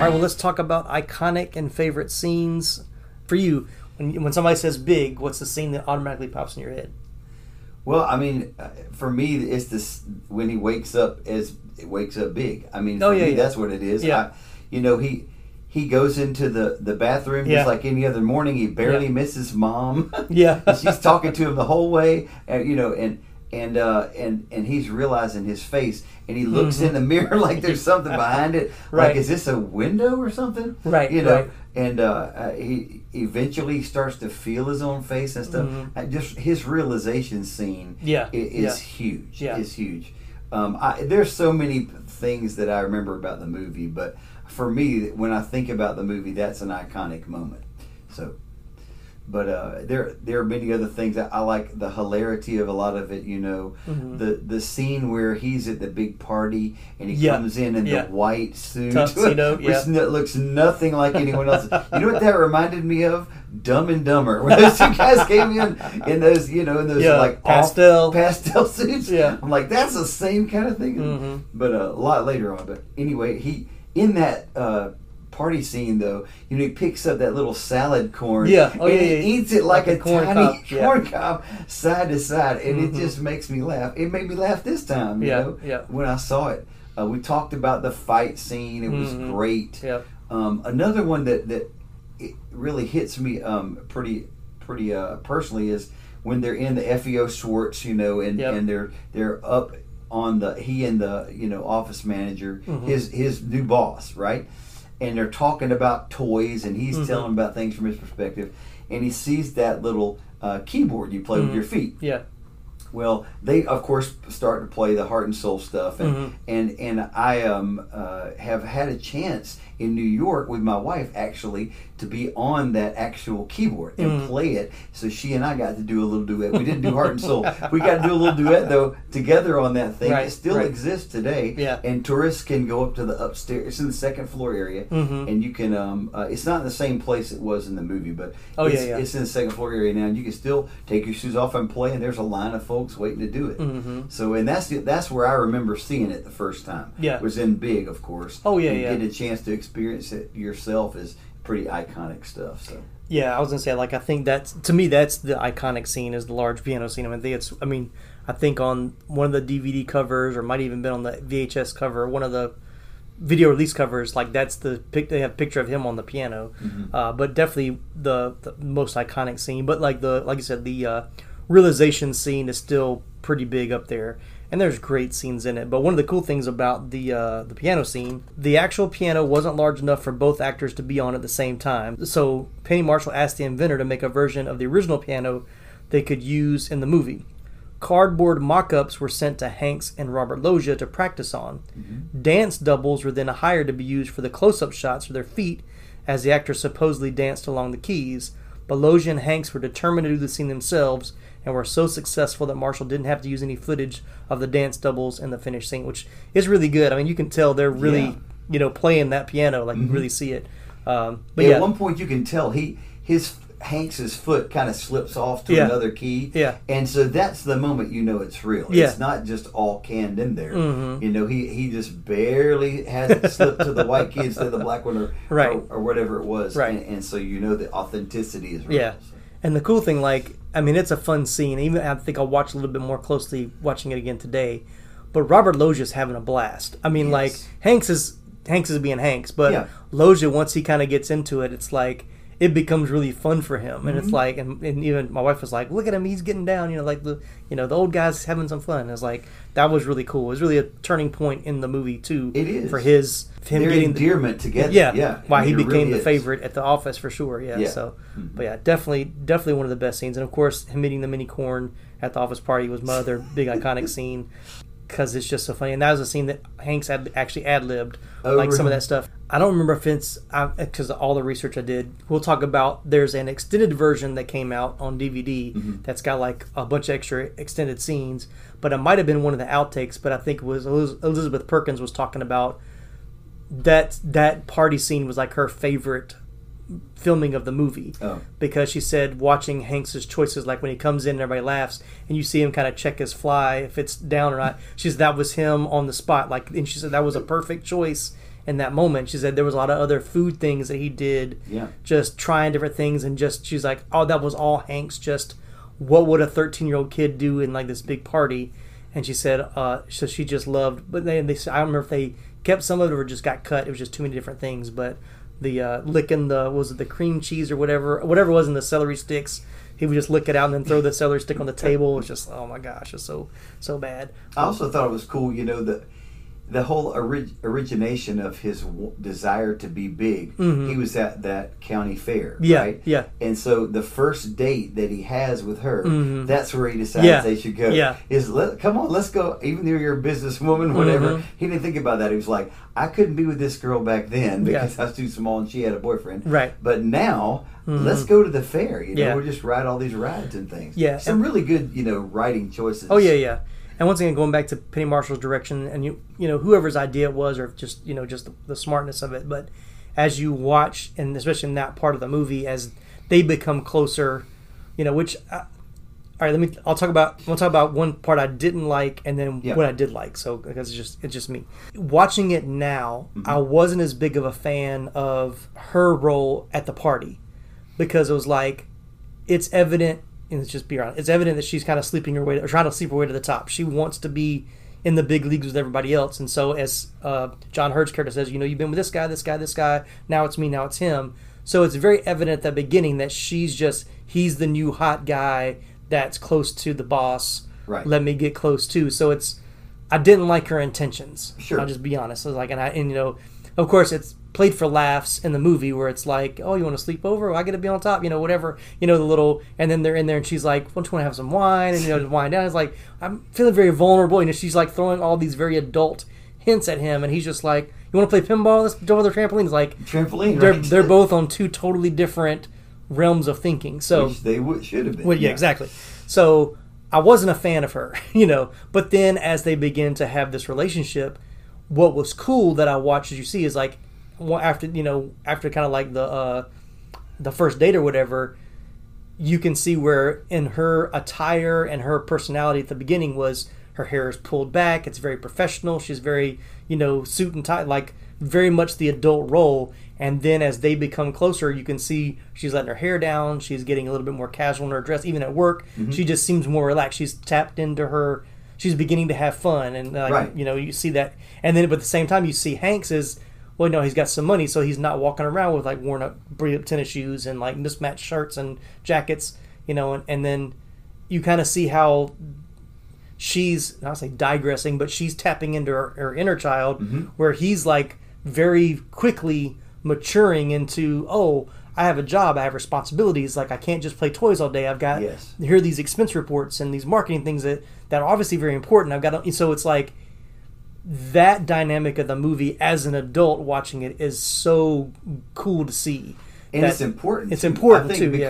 All right, well, let's talk about iconic and favorite scenes for you. When, when somebody says big, what's the scene that automatically pops in your head? Well, I mean, uh, for me, it's this when he wakes up as it wakes up big. I mean, Oh, for yeah, me, yeah. that's what it is. Yeah. I, you know, he he goes into the the bathroom Yeah. just like any other morning. He barely Yeah. misses mom. Yeah. She's talking to him the whole way, and you know, and and uh, and and he's realizing his face, and he looks Mhm. in the mirror like there's something behind it. Right. Like, is this a window or something? Right, You know. right. And uh, uh, he eventually starts to feel his own face and stuff. Mhm. Uh, just his realization scene, Yeah, is yeah. huge. Yeah. is huge. Um, I, there's so many things that I remember about the movie, but for me, when I think about the movie, that's an iconic moment. So, but uh, there there are many other things. I, I like the hilarity of a lot of it. You know, Mhm. the the scene where he's at the big party and he Yeah, comes in in yeah. the white suit, Tuxedo, which yeah. no- looks nothing like anyone else. you know what that reminded me of? Dumb and Dumber, when those two guys came in in those, you know, in those like pastel. pastel suits. Yeah. I'm like, that's the same kind of thing. Mhm. But uh, a lot later on. But anyway, he in that uh, party scene though, you know, he picks up that little salad corn. Yeah. Oh, and yeah, he yeah. eats it like, Like a a corn tiny cob, yeah. corn cob, side to side, and Mhm. it just makes me laugh. It made me laugh this time. You Yeah, know, yeah. when I saw it. Uh, we talked about the fight scene. It was Mhm. great. Um, another one that that it really hits me um, pretty pretty uh, personally is when they're in the FAO Schwarz, you know, and, Yep. and they're they're up on the he and the you know office manager, Mhm. his his new boss, right? And they're talking about toys, and he's Mhm. telling about things from his perspective, and he sees that little uh, keyboard you play with Mhm. your feet. Yeah. Well, they of course start to play the heart and soul stuff, and Mhm. and and I um uh, have had a chance in New York with my wife actually to be on that actual keyboard and Mhm. play it. So she and I got to do a little duet. We didn't do heart and soul. We got to do a little duet though together on that thing. Right, it still right. exists today. Yeah. And tourists can go up to the upstairs. It's in the second floor area, Mhm. and you can. Um, uh, it's not in the same place it was in the movie, but Oh, yeah, it's, yeah. it's in the second floor area now, and you can still take your shoes off and play. And there's a line of folks waiting to do it. Mhm. So, and that's that's where I remember seeing it the first time. Yeah. It was in Big, of course. Oh, yeah, and yeah. Getting a chance to experience it yourself is pretty iconic stuff. So. Yeah, I was gonna say like I think that's to me that's the iconic scene is the large piano scene. I mean, I think it's I mean I think on one of the DVD covers or might even been on the VHS cover, one of the video release covers, like that's the pic. They have a picture of him on the piano, Mhm. uh, but definitely the, the most iconic scene. But like the like you said, the uh, realization scene is still pretty big up there. And there's great scenes in it. But one of the cool things about the uh, the piano scene, the actual piano wasn't large enough for both actors to be on at the same time. So Penny Marshall asked the inventor to make a version of the original piano they could use in the movie. Cardboard mock-ups were sent to Hanks and Robert Loggia to practice on. Dance doubles were then hired to be used for the close-up shots of their feet, as the actors supposedly danced along the keys. But Loggia and Hanks were determined to do the scene themselves, and were so successful that Marshall didn't have to use any footage of the dance doubles and the finish scene, which is really good. I mean, you can tell they're really, Yeah. you know, playing that piano, like you Mhm. really see it. Um, but Yeah, yeah, At one point, you can tell he his Hanks's foot kind of slips off to Yeah. another key. Yeah. and so that's the moment you know it's real. Yeah. It's not just all canned in there. Mhm. You know, he he just barely has it slipped to the white key instead of the black one, or Right. or, or whatever it was. Right. and, and so you know the authenticity is real. Yeah. And the cool thing, like, I mean, it's a fun scene. Even I think I'll watch a little bit more closely watching it again today. But Robert Loggia's having a blast. I mean, like Hanks is Hanks is being Hanks, but Yeah. Loggia once he kind of gets into it, it's like it becomes really fun for him. And it's Mhm. like, and, and even my wife was like, "Look at him, he's getting down." You know, like the you know the old guy's having some fun. It's like that was really cool. It was really a turning point in the movie too. It is. for his him Their getting the- endearment together. Yeah, Yeah. Why he became really the is. favorite at the office for sure. Yeah. Yeah. So, Mhm. but yeah, definitely, definitely one of the best scenes. And of course, him eating the mini corn at the office party was my other big iconic scene because it's just so funny. And that was a scene that Hanks had actually ad libbed, Oh, like some of that stuff. I don't remember if it's because all the research I did. We'll talk about. There's an extended version that came out on DVD Mm-hmm. that's got like a bunch of extra extended scenes, but it might have been one of the outtakes. But I think it was Elizabeth Perkins was talking about that that party scene was like her favorite filming of the movie. Oh. because she said watching Hanks's choices like when he comes in and everybody laughs and you see him kind of check his fly if it's down or not. She said that was him on the spot like and she said that was a perfect choice in that moment. She said there was a lot of other food things that he did Yeah. just trying different things and just she's like oh that was all Hanks just what would a 13 year old kid do in like this big party? And she said uh so she just loved but then they, they I don't remember if they kept some of it or just got cut. It was just too many different things but the uh, licking the was it the cream cheese or whatever whatever was in the celery sticks. He would just lick it out and then throw the celery stick on the table. It's just oh my gosh, it's so so bad. I also thought it was cool, you know, the the whole orig- origination of his w- desire to be big. Mhm. He was at that county fair, Yeah, right? yeah. And so the first date that he has with her, Mhm. that's where he decides Yeah, they should go. yeah. Is let come on, let's go. Even though you're a businesswoman, whatever. Mhm. He didn't think about that. He was like, I couldn't be with this girl back then Yeah. because I was too small and she had a boyfriend. Right. But now. Mhm. Let's go to the fair. You know, Yeah. we'll just ride all these rides and things. Yeah, some really good, you know, writing choices. Oh yeah, yeah. And once again, going back to Penny Marshall's direction, and you you know whoever's idea it was, or just you know just the, the smartness of it. But as you watch, and especially in that part of the movie, as they become closer, you know, which. I, all right, let me. I'll talk about. We'll talk about one part I didn't like, and then Yeah. what I did like. So because it's just it's just me watching it now. Mm-hmm. I wasn't as big of a fan of her role at the party because it was like it's evident, and it's just be honest, it's evident that she's kind of sleeping her way, or trying to sleep her way to the top. She wants to be in the big leagues with everybody else, and so as uh, John Heard's character says, you know, you've been with this guy, this guy, this guy. Now it's me, now it's him. So it's very evident at the beginning that she's just he's the new hot guy that's close to the boss. Right. Let me get close too. So it's I didn't like her intentions. Sure. I'll just be honest. I was like, and I and you know, of course it's played for laughs in the movie where it's like, oh, you want to sleep over? Well, I got to be on top, you know, whatever, you know, the little, and then they're in there and she's like, don't you want to have some wine? And you know, just wind down. It's like I'm feeling very vulnerable, and you know, she's like throwing all these very adult hints at him, and he's just like, you want to play pinball? Let's jump on the trampoline. It's like Trampoline, They're right. they're both on two totally different realms of thinking. So Which they would should have been. well, yeah, exactly. So I wasn't a fan of her, you know. But then as they begin to have this relationship, what was cool that I watched, as you see, is like after you know after kind of like the uh, the first date or whatever, you can see where in her attire and her personality at the beginning was her hair is pulled back. It's very professional. She's very you know suit and tie, like very much the adult role. And then as they become closer, you can see she's letting her hair down. She's getting a little bit more casual in her dress, even at work. Mhm. She just seems more relaxed. She's tapped into her. She's beginning to have fun, and Right. you know, you see that. And then, but at the same time, you see Hanks is well, no, he's got some money, so he's not walking around with like worn up, beat up tennis shoes and like mismatched shirts and jackets, you know. And, and then you kind of see how she's not say digressing, but she's tapping into her, her inner child, Mhm. where he's like very quickly maturing into oh. I have a job. I have responsibilities. Like I can't just play toys all day. I've got Yes. here are these expense reports and these marketing things that that are obviously very important. I've got to, so it's like that dynamic of the movie as an adult watching it is so cool to see. and That- it's important. It's important too, yeah.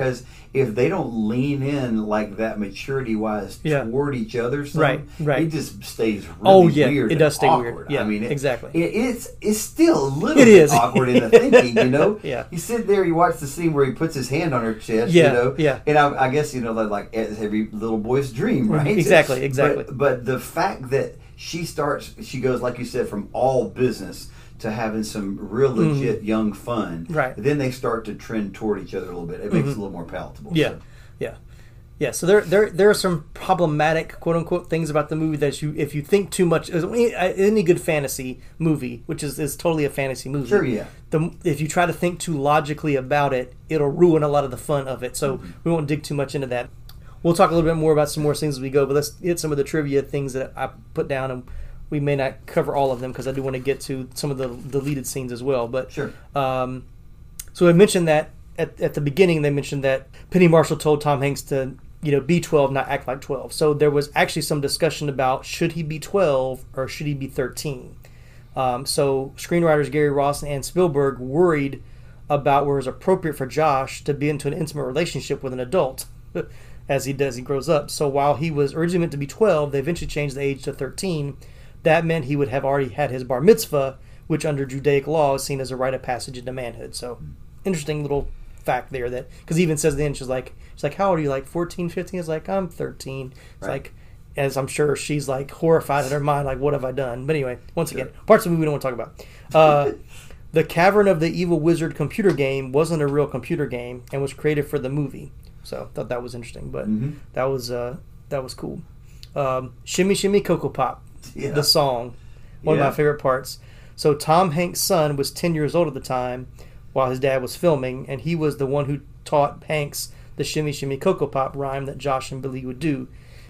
If they don't lean in like that maturity wise Yeah. toward each other, some, Right, right. it just stays oh, really Oh, yeah, weird. it does stay awkward. weird. Yeah, I mean, it, exactly. It, it's it's still a little It bit is. awkward in the thinking, you know. Yeah. You sit there, you watch the scene where he puts his hand on her chest, Yeah, you know. yeah. And I, I guess you know that like every little boy's dream, mm-hmm. right? Exactly, exactly. But, but the fact that she starts, she goes like you said, from all business to having some real Mhm. legit young fun. Right. Then they start to trend toward each other a little bit. It makes Mhm. it a little more palatable. Yeah, so. yeah, yeah. So there, there, there are some problematic quote unquote things about the movie that you, if you think too much, any any good fantasy movie, which is is totally a fantasy movie. Sure, yeah. The, if you try to think too logically about it, it'll ruin a lot of the fun of it. So Mm-hmm. we won't dig too much into that. We'll talk a little bit more about some more things as we go, but let's hit some of the trivia things that I put down, and we may not cover all of them because I do want to get to some of the deleted scenes as well. But Sure. um, so I mentioned that at, at the beginning, they mentioned that Penny Marshall told Tom Hanks to, you know, be 12, not act like 12. So there was actually some discussion about should he be 12 or should he be 13. Um, so screenwriters Gary Ross and Anne Spielberg worried about where it was appropriate for Josh to be into an intimate relationship with an adult as he does he grows up. So while he was originally meant to be 12, they eventually changed the age to 13. That meant he would have already had his bar mitzvah, which under Judaic law is seen as a rite of passage into manhood. So interesting little fact there that because even says then she's like she's like how old are you? Like 14 15 it's like i'm 13 it's Right. like as i'm sure she's like horrified in her mind like what have i done? But anyway once again parts of the movie we don't want to talk about. Uh, the cavern of the evil wizard computer game wasn't a real computer game and was created for the movie. So thought that was interesting but Mhm. that was uh that was cool. Um, shimmy shimmy cocoa pop Yeah. the song one of my favorite parts so tom hanks son was 10 years old at the time while his dad was filming, and he was the one who taught Hanks the shimmy shimmy cocoa pop rhyme that Josh and Billy would do.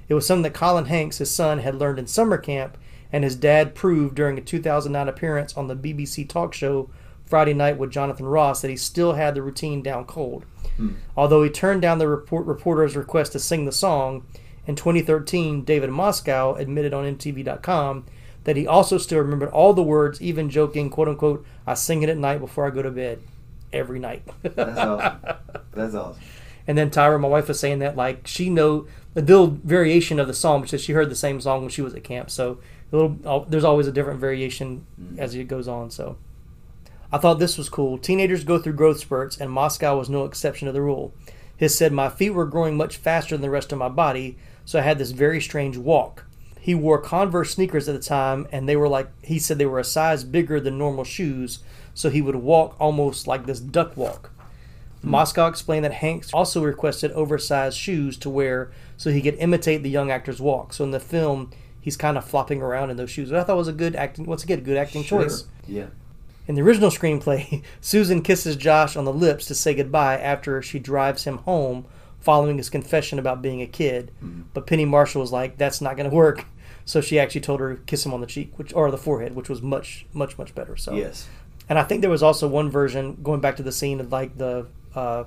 It was something that Colin Hanks, his son, had learned in summer camp, and his dad proved during a 2009 appearance on the BBC talk show Friday Night with Jonathan Ross that he still had the routine down cold. Hmm. Although he turned down the report, reporter's request to sing the song, in 2013, David Moscow admitted on MTV.com that he also still remembered all the words, even joking, quote unquote, I sing it at night before I go to bed. Every night. That's awesome. That's awesome. And then Tyra, my wife, was saying that like she know the little variation of the song because she heard the same song when she was at camp. So a little, there's always a different variation mm-hmm. as it goes on. So I thought this was cool. Teenagers go through growth spurts, and Moscow was no exception to the rule. His said my feet were growing much faster than the rest of my body, so I had this very strange walk. He wore Converse sneakers at the time, and they were like he said they were a size bigger than normal shoes, so he would walk almost like this duck walk. Hmm. Moscow explained that Hanks also requested oversized shoes to wear so he could imitate the young actor's walk. So in the film, he's kind of flopping around in those shoes. Which I thought was a good acting. Once again, good acting Sure. choice. Yeah. In the original screenplay, Susan kisses Josh on the lips to say goodbye after she drives him home following his confession about being a kid. But Penny Marshall was like, "That's not going to work." So she actually told her kiss him on the cheek, which or the forehead, which was much, much, much better. So Yes. and I think there was also one version going back to the scene of like the uh,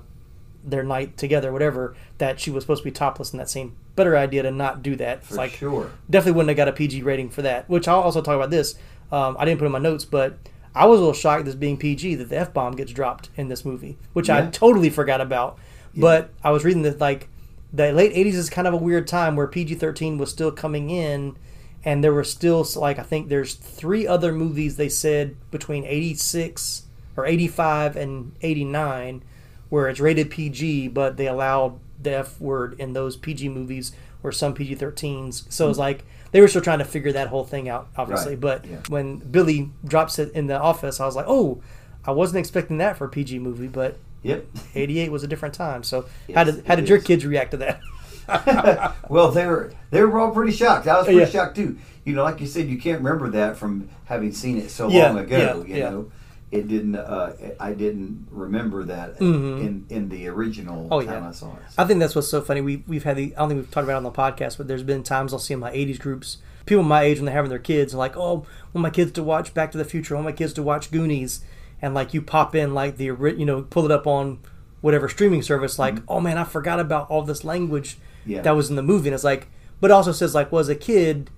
their night together, whatever, that she was supposed to be topless in that scene. Better idea to not do that. It's For like sure. definitely wouldn't have got a PG rating for that. Which I'll also talk about this. Um, I didn't put in my notes, but I was a little shocked this being PG that the f bomb gets dropped in this movie, which I totally forgot about. But I was reading that like the late '80s is kind of a weird time where PG-13 was still coming in, and there were still like I think there's three other movies they said between '86 or '85 and '89 where it's rated PG, but they allowed the F word in those PG movies or some PG 13s. So it's mm-hmm. like they were still trying to figure that whole thing out, obviously. Right, But yeah. when Billy drops it in the office, I was like, oh, I wasn't expecting that for a PG movie, but Yep. 88 was a different time. So how did, how did your is. kids react to that? well, they were they were all pretty shocked. I was pretty Yeah. shocked too. You know, like you said, you can't remember that from having seen it so Yeah, long ago. yeah, you know, it didn't. Uh, I didn't remember that Mhm. in in the original Oh time yeah, I saw it. I think that's what's so funny. We we've had the I don't think we've talked about it on the podcast, but there's been times I'll see in my '80s groups people my age when they're having their kids are like, oh, I want my kids to watch Back to the Future, I want my kids to watch Goonies, and like you pop in like the you know pull it up on whatever streaming service, like mm-hmm. oh man, I forgot about all this language Yeah. that was in the movie, and it's like, but it also says like, well, as a kid,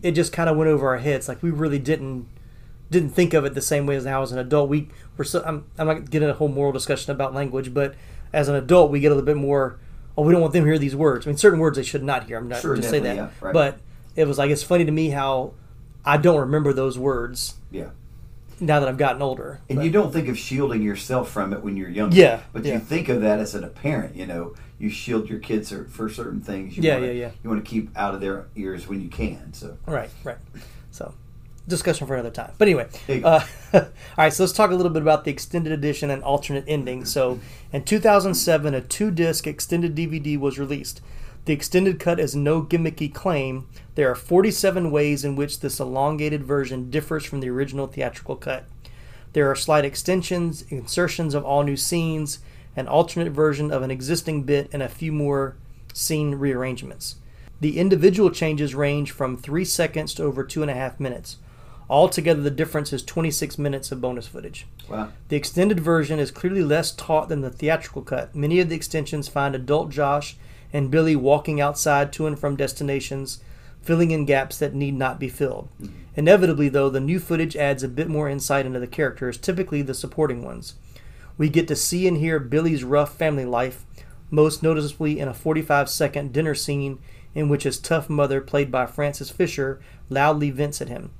it just kind of went over our heads, like we really didn't didn't think of it the same way as now as an adult. We were so I'm, I'm not getting a whole moral discussion about language, but as an adult, we get a little bit more. Oh, we don't want them to hear these words. I mean, certain words they should not hear. I'm not Sure, just say that, yeah, right. but it was like it's funny to me how I don't remember those words Yeah. Now that I've gotten older. And But- you don't think of shielding yourself from it when you're younger. Yeah, But yeah. you think of that as a parent, you know, you shield your kids for- certain things. You Yeah, wanna, yeah, yeah. You want to keep out of their ears when you can. So Right, right. So, discussion for another time. But anyway, There you go. uh, all right. So let's talk a little bit about the extended edition and alternate ending. So, in 2007, a two-disc extended DVD was released. The extended cut is no gimmicky claim. There are 47 ways in which this elongated version differs from the original theatrical cut. There are slight extensions, insertions of all new scenes, an alternate version of an existing bit, and a few more scene rearrangements. The individual changes range from three seconds to over two and a half minutes. Altogether, the difference is 26 minutes of bonus footage. Wow. The extended version is clearly less taut than the theatrical cut. Many of the extensions find adult Josh and Billy walking outside to and from destinations, filling in gaps that need not be filled. Mm-hmm. Inevitably, though, the new footage adds a bit more insight into the characters, typically the supporting ones. We get to see and hear Billy's rough family life, most noticeably in a 45 second dinner scene in which his tough mother, played by Frances Fisher, loudly vents at him.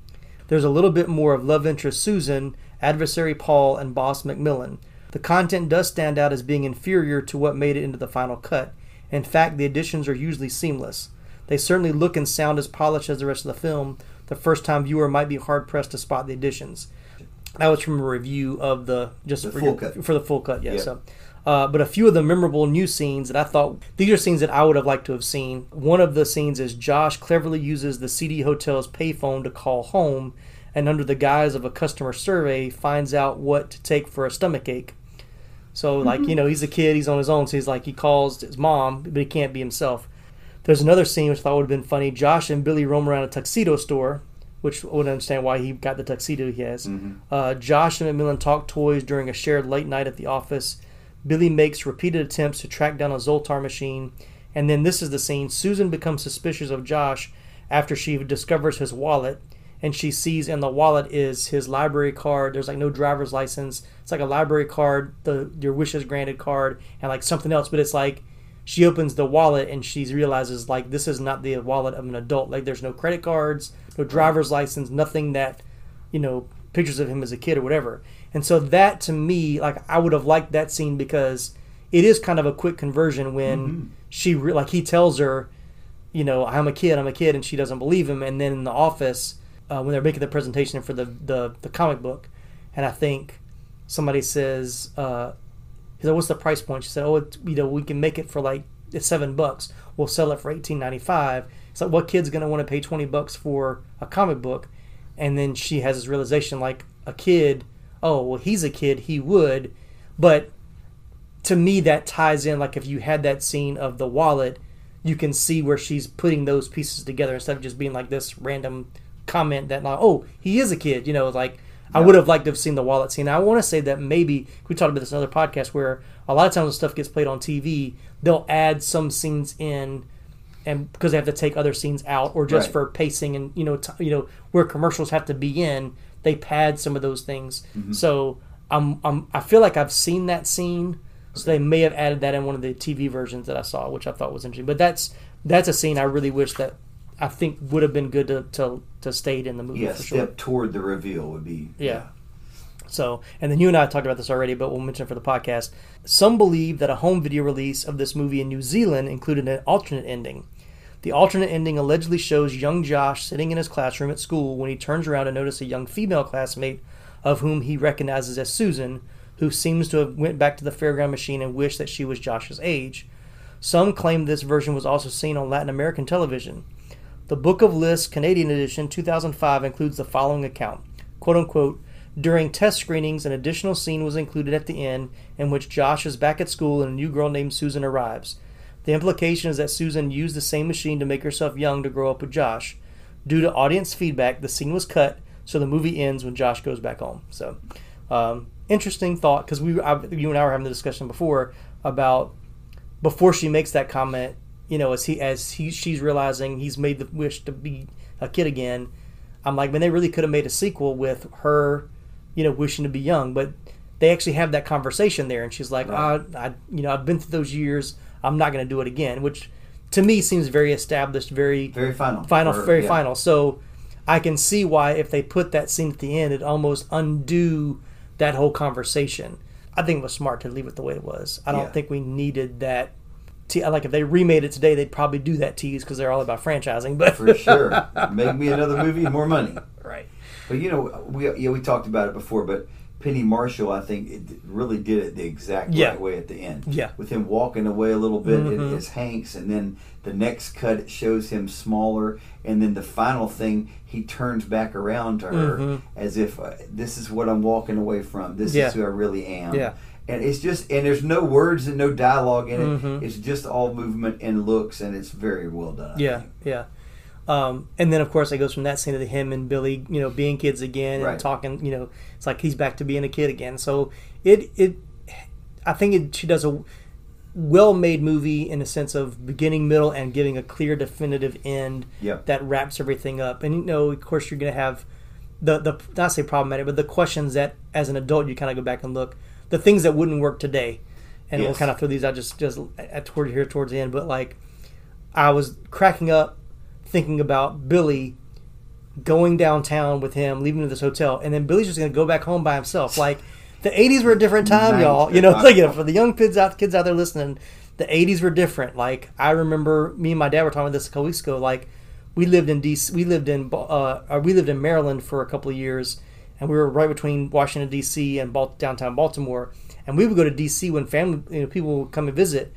There's a little bit more of love interest Susan, adversary Paul, and boss Macmillan. The content does stand out as being inferior to what made it into the final cut. In fact, the additions are usually seamless. They certainly look and sound as polished as the rest of the film. The first time viewer might be hard pressed to spot the additions. That was from a review of the just The for, full cut. for the full cut, yeah. Yeah. So, uh, but a few of the memorable new scenes that I thought these are scenes that I would have liked to have seen. One of the scenes is Josh cleverly uses the seedy Hotel's payphone to call home, and under the guise of a customer survey, finds out what to take for a stomach ache. So like you know he's a kid, he's on his own, so he's like he calls his mom, but he can't be himself. There's another scene which I thought would have been funny. Josh and Billy roam around a tuxedo store, which I wouldn't understand why he got the tuxedo he has. Uh, Josh and McMillan talk toys during a shared late night at the office. Billy makes repeated attempts to track down a Zoltar machine, and then this is the scene. Susan becomes suspicious of Josh after she discovers his wallet, and she sees in the wallet is his library card. There's like no driver's license. It's like a library card, the your wishes granted card, and like something else. But it's like she opens the wallet and she realizes like this is not the wallet of an adult. Like there's no credit cards, no driver's license, nothing that you know pictures of him as a kid or whatever. And so that to me, like I would have liked that scene because it is kind of a quick conversion when mm-hmm. she re- like he tells her, you know, I'm a kid, I'm a kid, and she doesn't believe him. And then in the office, uh, when they're making the presentation for the, the the comic book, and I think somebody says, uh, he said, "What's the price point?" She said, "Oh, you know, we can make it for like seven bucks. We'll sell it for eighteen ninety five. It's like what kid's gonna want to pay twenty bucks for a comic book? And then she has this realization, like a kid. Oh, well, he's a kid. He would, but to me that ties in. Like if you had that scene of the wallet, you can see where she's putting those pieces together instead of just being like this random comment that like, oh, he is a kid. You know, like. I would have liked to have seen the wallet scene. I want to say that maybe we talked about this in another podcast where a lot of times when stuff gets played on TV, they'll add some scenes in, and because they have to take other scenes out, or just Right. for pacing and you know t- you know where commercials have to be in, they pad some of those things. Mhm. So I'm, I'm I feel like I've seen that scene, so they may have added that in one of the TV versions that I saw, which I thought was interesting. But that's that's a scene I really wish that I think would have been good to to, to stayed in the movie Yeah, for step sure. toward the reveal would be. Yeah. So, and then you and I talked about this already, but we'll mention it for the podcast. Some believe that a home video release of this movie in New Zealand included an alternate ending. The alternate ending allegedly shows young Josh sitting in his classroom at school when he turns around to notice a young female classmate of whom he recognizes as Susan, who seems to have went back to the fairground machine and wished that she was Josh's age. Some claim this version was also seen on Latin American television. The Book of Lists Canadian edition 2005 includes the following account quote unquote during test screenings an additional scene was included at the end in which Josh is back at school and a new girl named Susan arrives. The implication is that Susan used the same machine to make herself young to grow up with Josh. Due to audience feedback, the scene was cut, so the movie ends when Josh goes back home. So, um, interesting thought because we, I, you and I were having the discussion before about before she makes that comment, you know, as he as he she's realizing he's made the wish to be a kid again. I'm like, man, they really could have made a sequel with her, you know, wishing to be young, but they actually have that conversation there, and she's like, Right. ah, I, you know, I've been through those years. I'm not going to do it again, which to me seems very established, very Very final. final, very yeah. final. So I can see why if they put that scene at the end, it almost undo that whole conversation. I think it was smart to leave it the way it was. I don't Yeah. think we needed that. Te- like if they remade it today, they'd probably do that tease because they're all about franchising. But for sure. Make me another movie, more money. Right. But you know, we yeah we talked about it before, but Penny Marshall, I think, it really did it the exact Yeah. right way at the end. Yeah. with him walking away a little bit Mhm. as Hanks, and then the next cut it shows him smaller, and then the final thing he turns back around to her Mhm. as if uh, this is what I'm walking away from. This Yeah. is who I really am. Yeah. And it's just, and there's no words and no dialogue in it. Mhm. It's just all movement and looks, and it's very well done. Yeah, yeah. Um, and then of course it goes from that scene to him and Billy, you know, being kids again and Right. talking. You know, it's like he's back to being a kid again. So it it, I think it, she does a well-made movie in the sense of beginning, middle, and giving a clear, definitive end Yep. that wraps everything up. And you know, of course, you're gonna have the the not say problematic, but the questions that as an adult you kind of go back and look the things that wouldn't work today. And we'll kind of throw these out just just at toward here towards the end, but like I was cracking up thinking about Billy going downtown with him, leaving to this hotel, and then Billy's just gonna go back home by himself. Like the '80s were a different time, Nice. y'all. You know, like you know, for the young kids out kids out there listening, the '80s were different. Like I remember me and my dad were talking about this a couple weeks ago. Like we lived in DC, we lived in uh, uh, we lived in Maryland for a couple of years, and we were right between Washington D.C. and Bal- downtown Baltimore. And we would go to D.C. when family, you know, people would come and visit,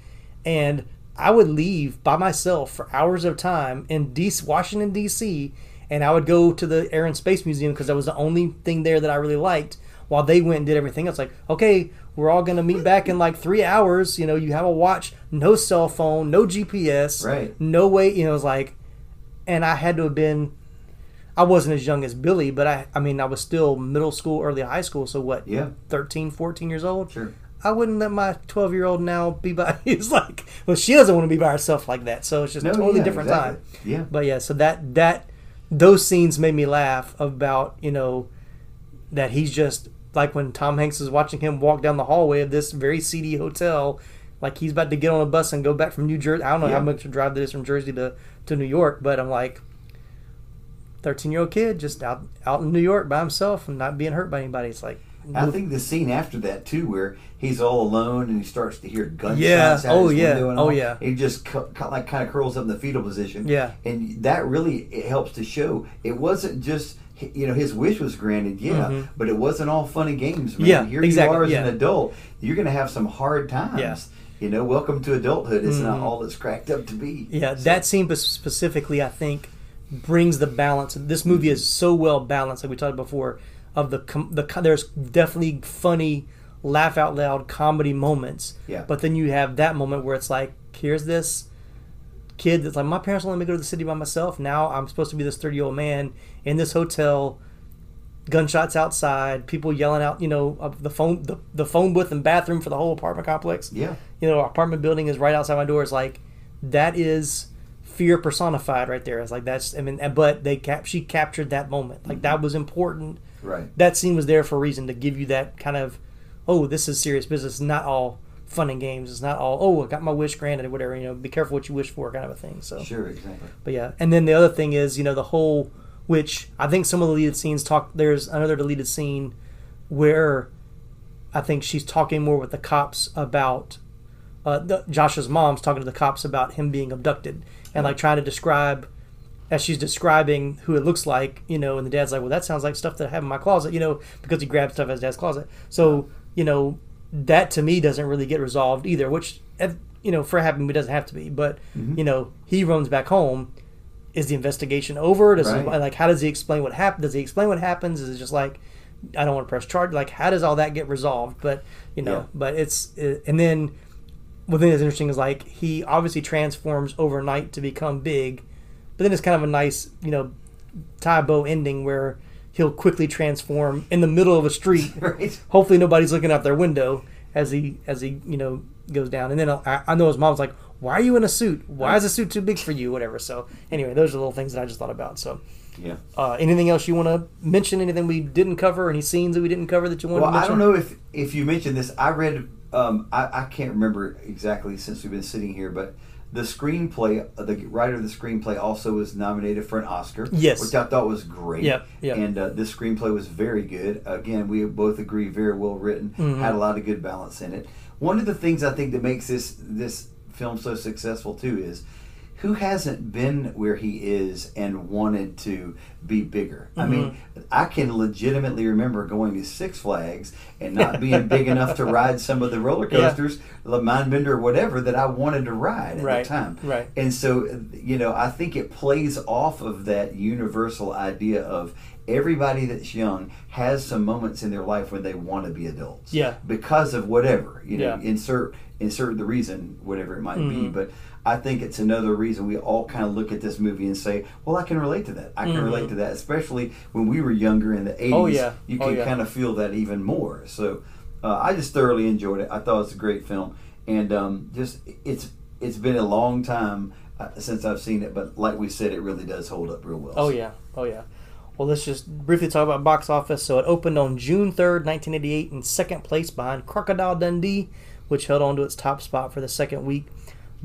and I would leave by myself for hours of time in DC, Washington D.C. And I would go to the Air and Space Museum because that was the only thing there that I really liked. while they went and did everything else. Like, okay, we're all gonna meet back in like three hours. You know, you have a watch, no cell phone, no GPS, Right. No way. You know, it was like, and I had to have been. I wasn't as young as Billy, but I, I mean, I was still middle school, early high school. So what? Yeah. 13, 14 years old. Sure. I wouldn't let my 12 year old now be by. He's like, well, she doesn't want to be by herself like that. So it's just No, a totally yeah, different exactly. time. Yeah. But yeah, so that that those scenes made me laugh about you know that he's just like when Tom Hanks is watching him walk down the hallway of this very seedy hotel, like he's about to get on a bus and go back from New Jersey. I don't know Yeah. how much a drive that is from Jersey to to New York, but I'm like. 13 year old kid just out out in New York by himself and not being hurt by anybody. It's like I think the scene after that too, where he's all alone and he starts to hear gunshots. Yeah. Out Oh, his yeah. window and Oh, all. yeah. He just cu- like kind of curls up in the fetal position. Yeah. and that really it helps to show it wasn't just you know his wish was granted, yeah, Mhm. but it wasn't all fun and games. Man. Yeah, here exactly, you are as yeah. an adult. You're going to have some hard times. Yeah. You know, welcome to adulthood. It's not Mhm. all it's cracked up to be. Yeah, that scene specifically, I think, brings the balance. This movie is so well balanced, like we talked before. Of the com- the there's definitely funny, laugh out loud comedy moments. Yeah. But then you have that moment where it's like, here's this kid that's like, my parents won't let me go to the city by myself. Now I'm supposed to be this 30 year old man in this hotel. Gunshots outside, people yelling out, you know, of the phone, the, the phone booth and bathroom for the whole apartment complex Yeah. you know, apartment building is right outside my door. It's like that is fear personified right there. It's like that's I mean, but they cap she captured that moment. Like that was important. Right. That scene was there for a reason to give you that kind of, oh, this is serious business. It's not all fun and games. It's not all oh, I got my wish granted or whatever. You know, be careful what you wish for, kind of a thing. So Sure, exactly. but yeah, and then the other thing is, you know, the whole which I think some of the deleted scenes talk. There's another deleted scene where I think she's talking more with the cops about uh, the, Josh's mom's talking to the cops about him being abducted and like trying to describe as she's describing who it looks like, you know, and the dad's like, well, that sounds like stuff that I have in my closet, you know, because he grabbed stuff out of his dad's closet. So, you know, that to me doesn't really get resolved either, which, you know, for a happy movie doesn't have to be. But, Mhm. you know, he runs back home. Is the investigation over? Does Right. he, like how does he explain what happened? Does he explain what happens? Is it just like I don't want to press charge? Like how does all that get resolved? But you know, Yeah. but it's it, and then one thing is interesting is like he obviously transforms overnight to become big, but then it's kind of a nice you know tie bow ending where he'll quickly transform in the middle of a street. Right. Hopefully nobody's looking out their window as he as he you know goes down. And then I, I know his mom's like, "Why are you in a suit? Why is a suit too big for you? Whatever." So anyway, those are little things that I just thought about. So. Yeah. Uh, anything else you want to mention? Anything we didn't cover? Any scenes that we didn't cover that you want Well, to I don't know if if you mentioned this. I read. Um, I, I can't remember exactly since we've been sitting here, but the screenplay, uh, the writer of the screenplay, also was nominated for an Oscar. Yes. which I thought was great. Yep, yep. And uh, this screenplay was very good. Again, we both agree, very well written. Mhm. Had a lot of good balance in it. One of the things I think that makes this this film so successful too is who hasn't been where he is and wanted to be bigger? I mean, I can legitimately remember going to Six Flags and not being big enough to ride some of the roller coasters, the Mindbender or whatever that I wanted to ride at Right, the time. right. And so, you know, I think it plays off of that universal idea of everybody that's young has some moments in their life when they want to be adults. Yeah. Because of whatever, you know, Yeah. insert insert the reason, whatever it might be. Mhm. But I think it's another reason we all kind of look at this movie and say, "Well, I can relate to that. I can Mhm. relate to that." Especially when we were younger in the '80s, Oh, yeah. you Oh, can yeah. kind of feel that even more. So uh, I just thoroughly enjoyed it. I thought it was a great film, and um, just it's it's been a long time uh, since I've seen it, but like we said, it really does hold up real well. Oh yeah, oh yeah. Well, let's just briefly talk about box office. So it opened on June third, nineteen eighty eight, in second place behind Crocodile Dundee, which held on to its top spot for the second week.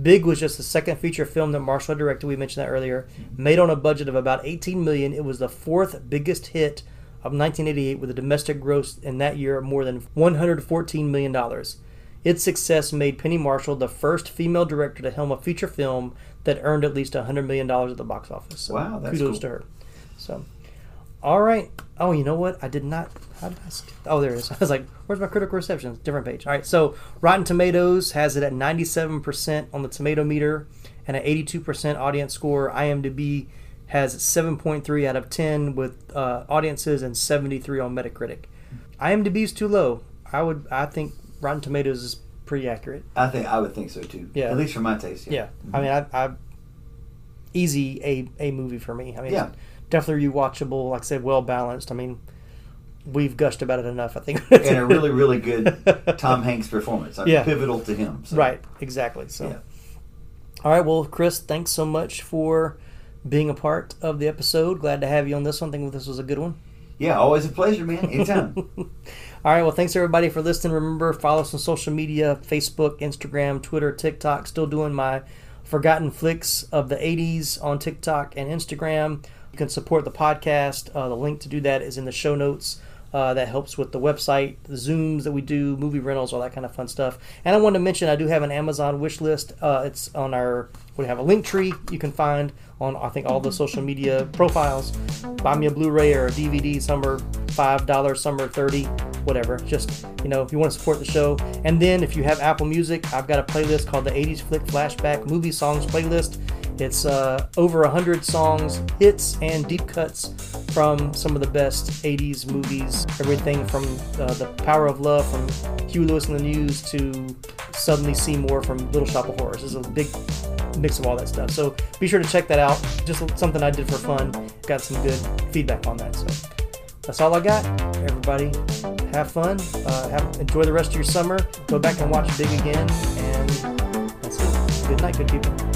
Big was just the second feature film that Marshall directed. We mentioned that earlier. Made on a budget of about 18 million. It was the fourth biggest hit of 1988 with a domestic gross in that year of more than 114 million dollars. Its success made Penny Marshall the first female director to helm a feature film that earned at least 100 million dollars at the box office. So Wow, that's kudos cool. to her. So, all right. Oh, you know what? I did not. How did I? Skip? Oh, there it is. I was like, "Where's my critical reception?" Different page. All right. So, Rotten Tomatoes has it at 97% on the tomato meter and an 82% audience score. IMDb has 7.3 out of 10 with uh, audiences and 73 on Metacritic. IMDb is too low. I would. I think Rotten Tomatoes is pretty accurate. I think I would think so too. Yeah. At least for my taste. Yeah. Yeah. I mean, I, I easy a a movie for me. I mean, Yeah. definitely rewatchable. Like I said, well balanced. I mean, we've gushed about it enough. I think. and a really, really good Tom Hanks performance. I mean, Yeah. pivotal to him. So. Right. Exactly. So. Yeah. All right. Well, Chris, thanks so much for being a part of the episode. Glad to have you on this one. I think this was a good one. Yeah, always a pleasure, man. Anytime. All right. Well, thanks everybody for listening. Remember, follow us on social media Facebook, Instagram, Twitter, TikTok. Still doing my Forgotten Flicks of the 80s on TikTok and Instagram. You can support the podcast. Uh, the link to do that is in the show notes. Uh, that helps with the website, the Zooms that we do, movie rentals, all that kind of fun stuff. And I wanted to mention I do have an Amazon wish list. Uh, it's on our, we have a link tree you can find on, I think, all the social media profiles. Buy me a Blu ray or a DVD. Some are $5, some are 30 whatever. Just, you know, if you want to support the show. And then if you have Apple Music, I've got a playlist called the 80s Flick Flashback Movie Songs Playlist. It's uh, over 100 songs, hits, and deep cuts from some of the best 80s movies. Everything from uh, The Power of Love from Huey Lewis and the News to Suddenly Seymour from Little Shop of Horrors. There's a big mix of all that stuff. So be sure to check that out. Just something I did for fun. Got some good feedback on that. So that's all I got. Everybody, have fun. Uh, have enjoy the rest of your summer. Go back and watch Big again. And that's it. Good night, good people.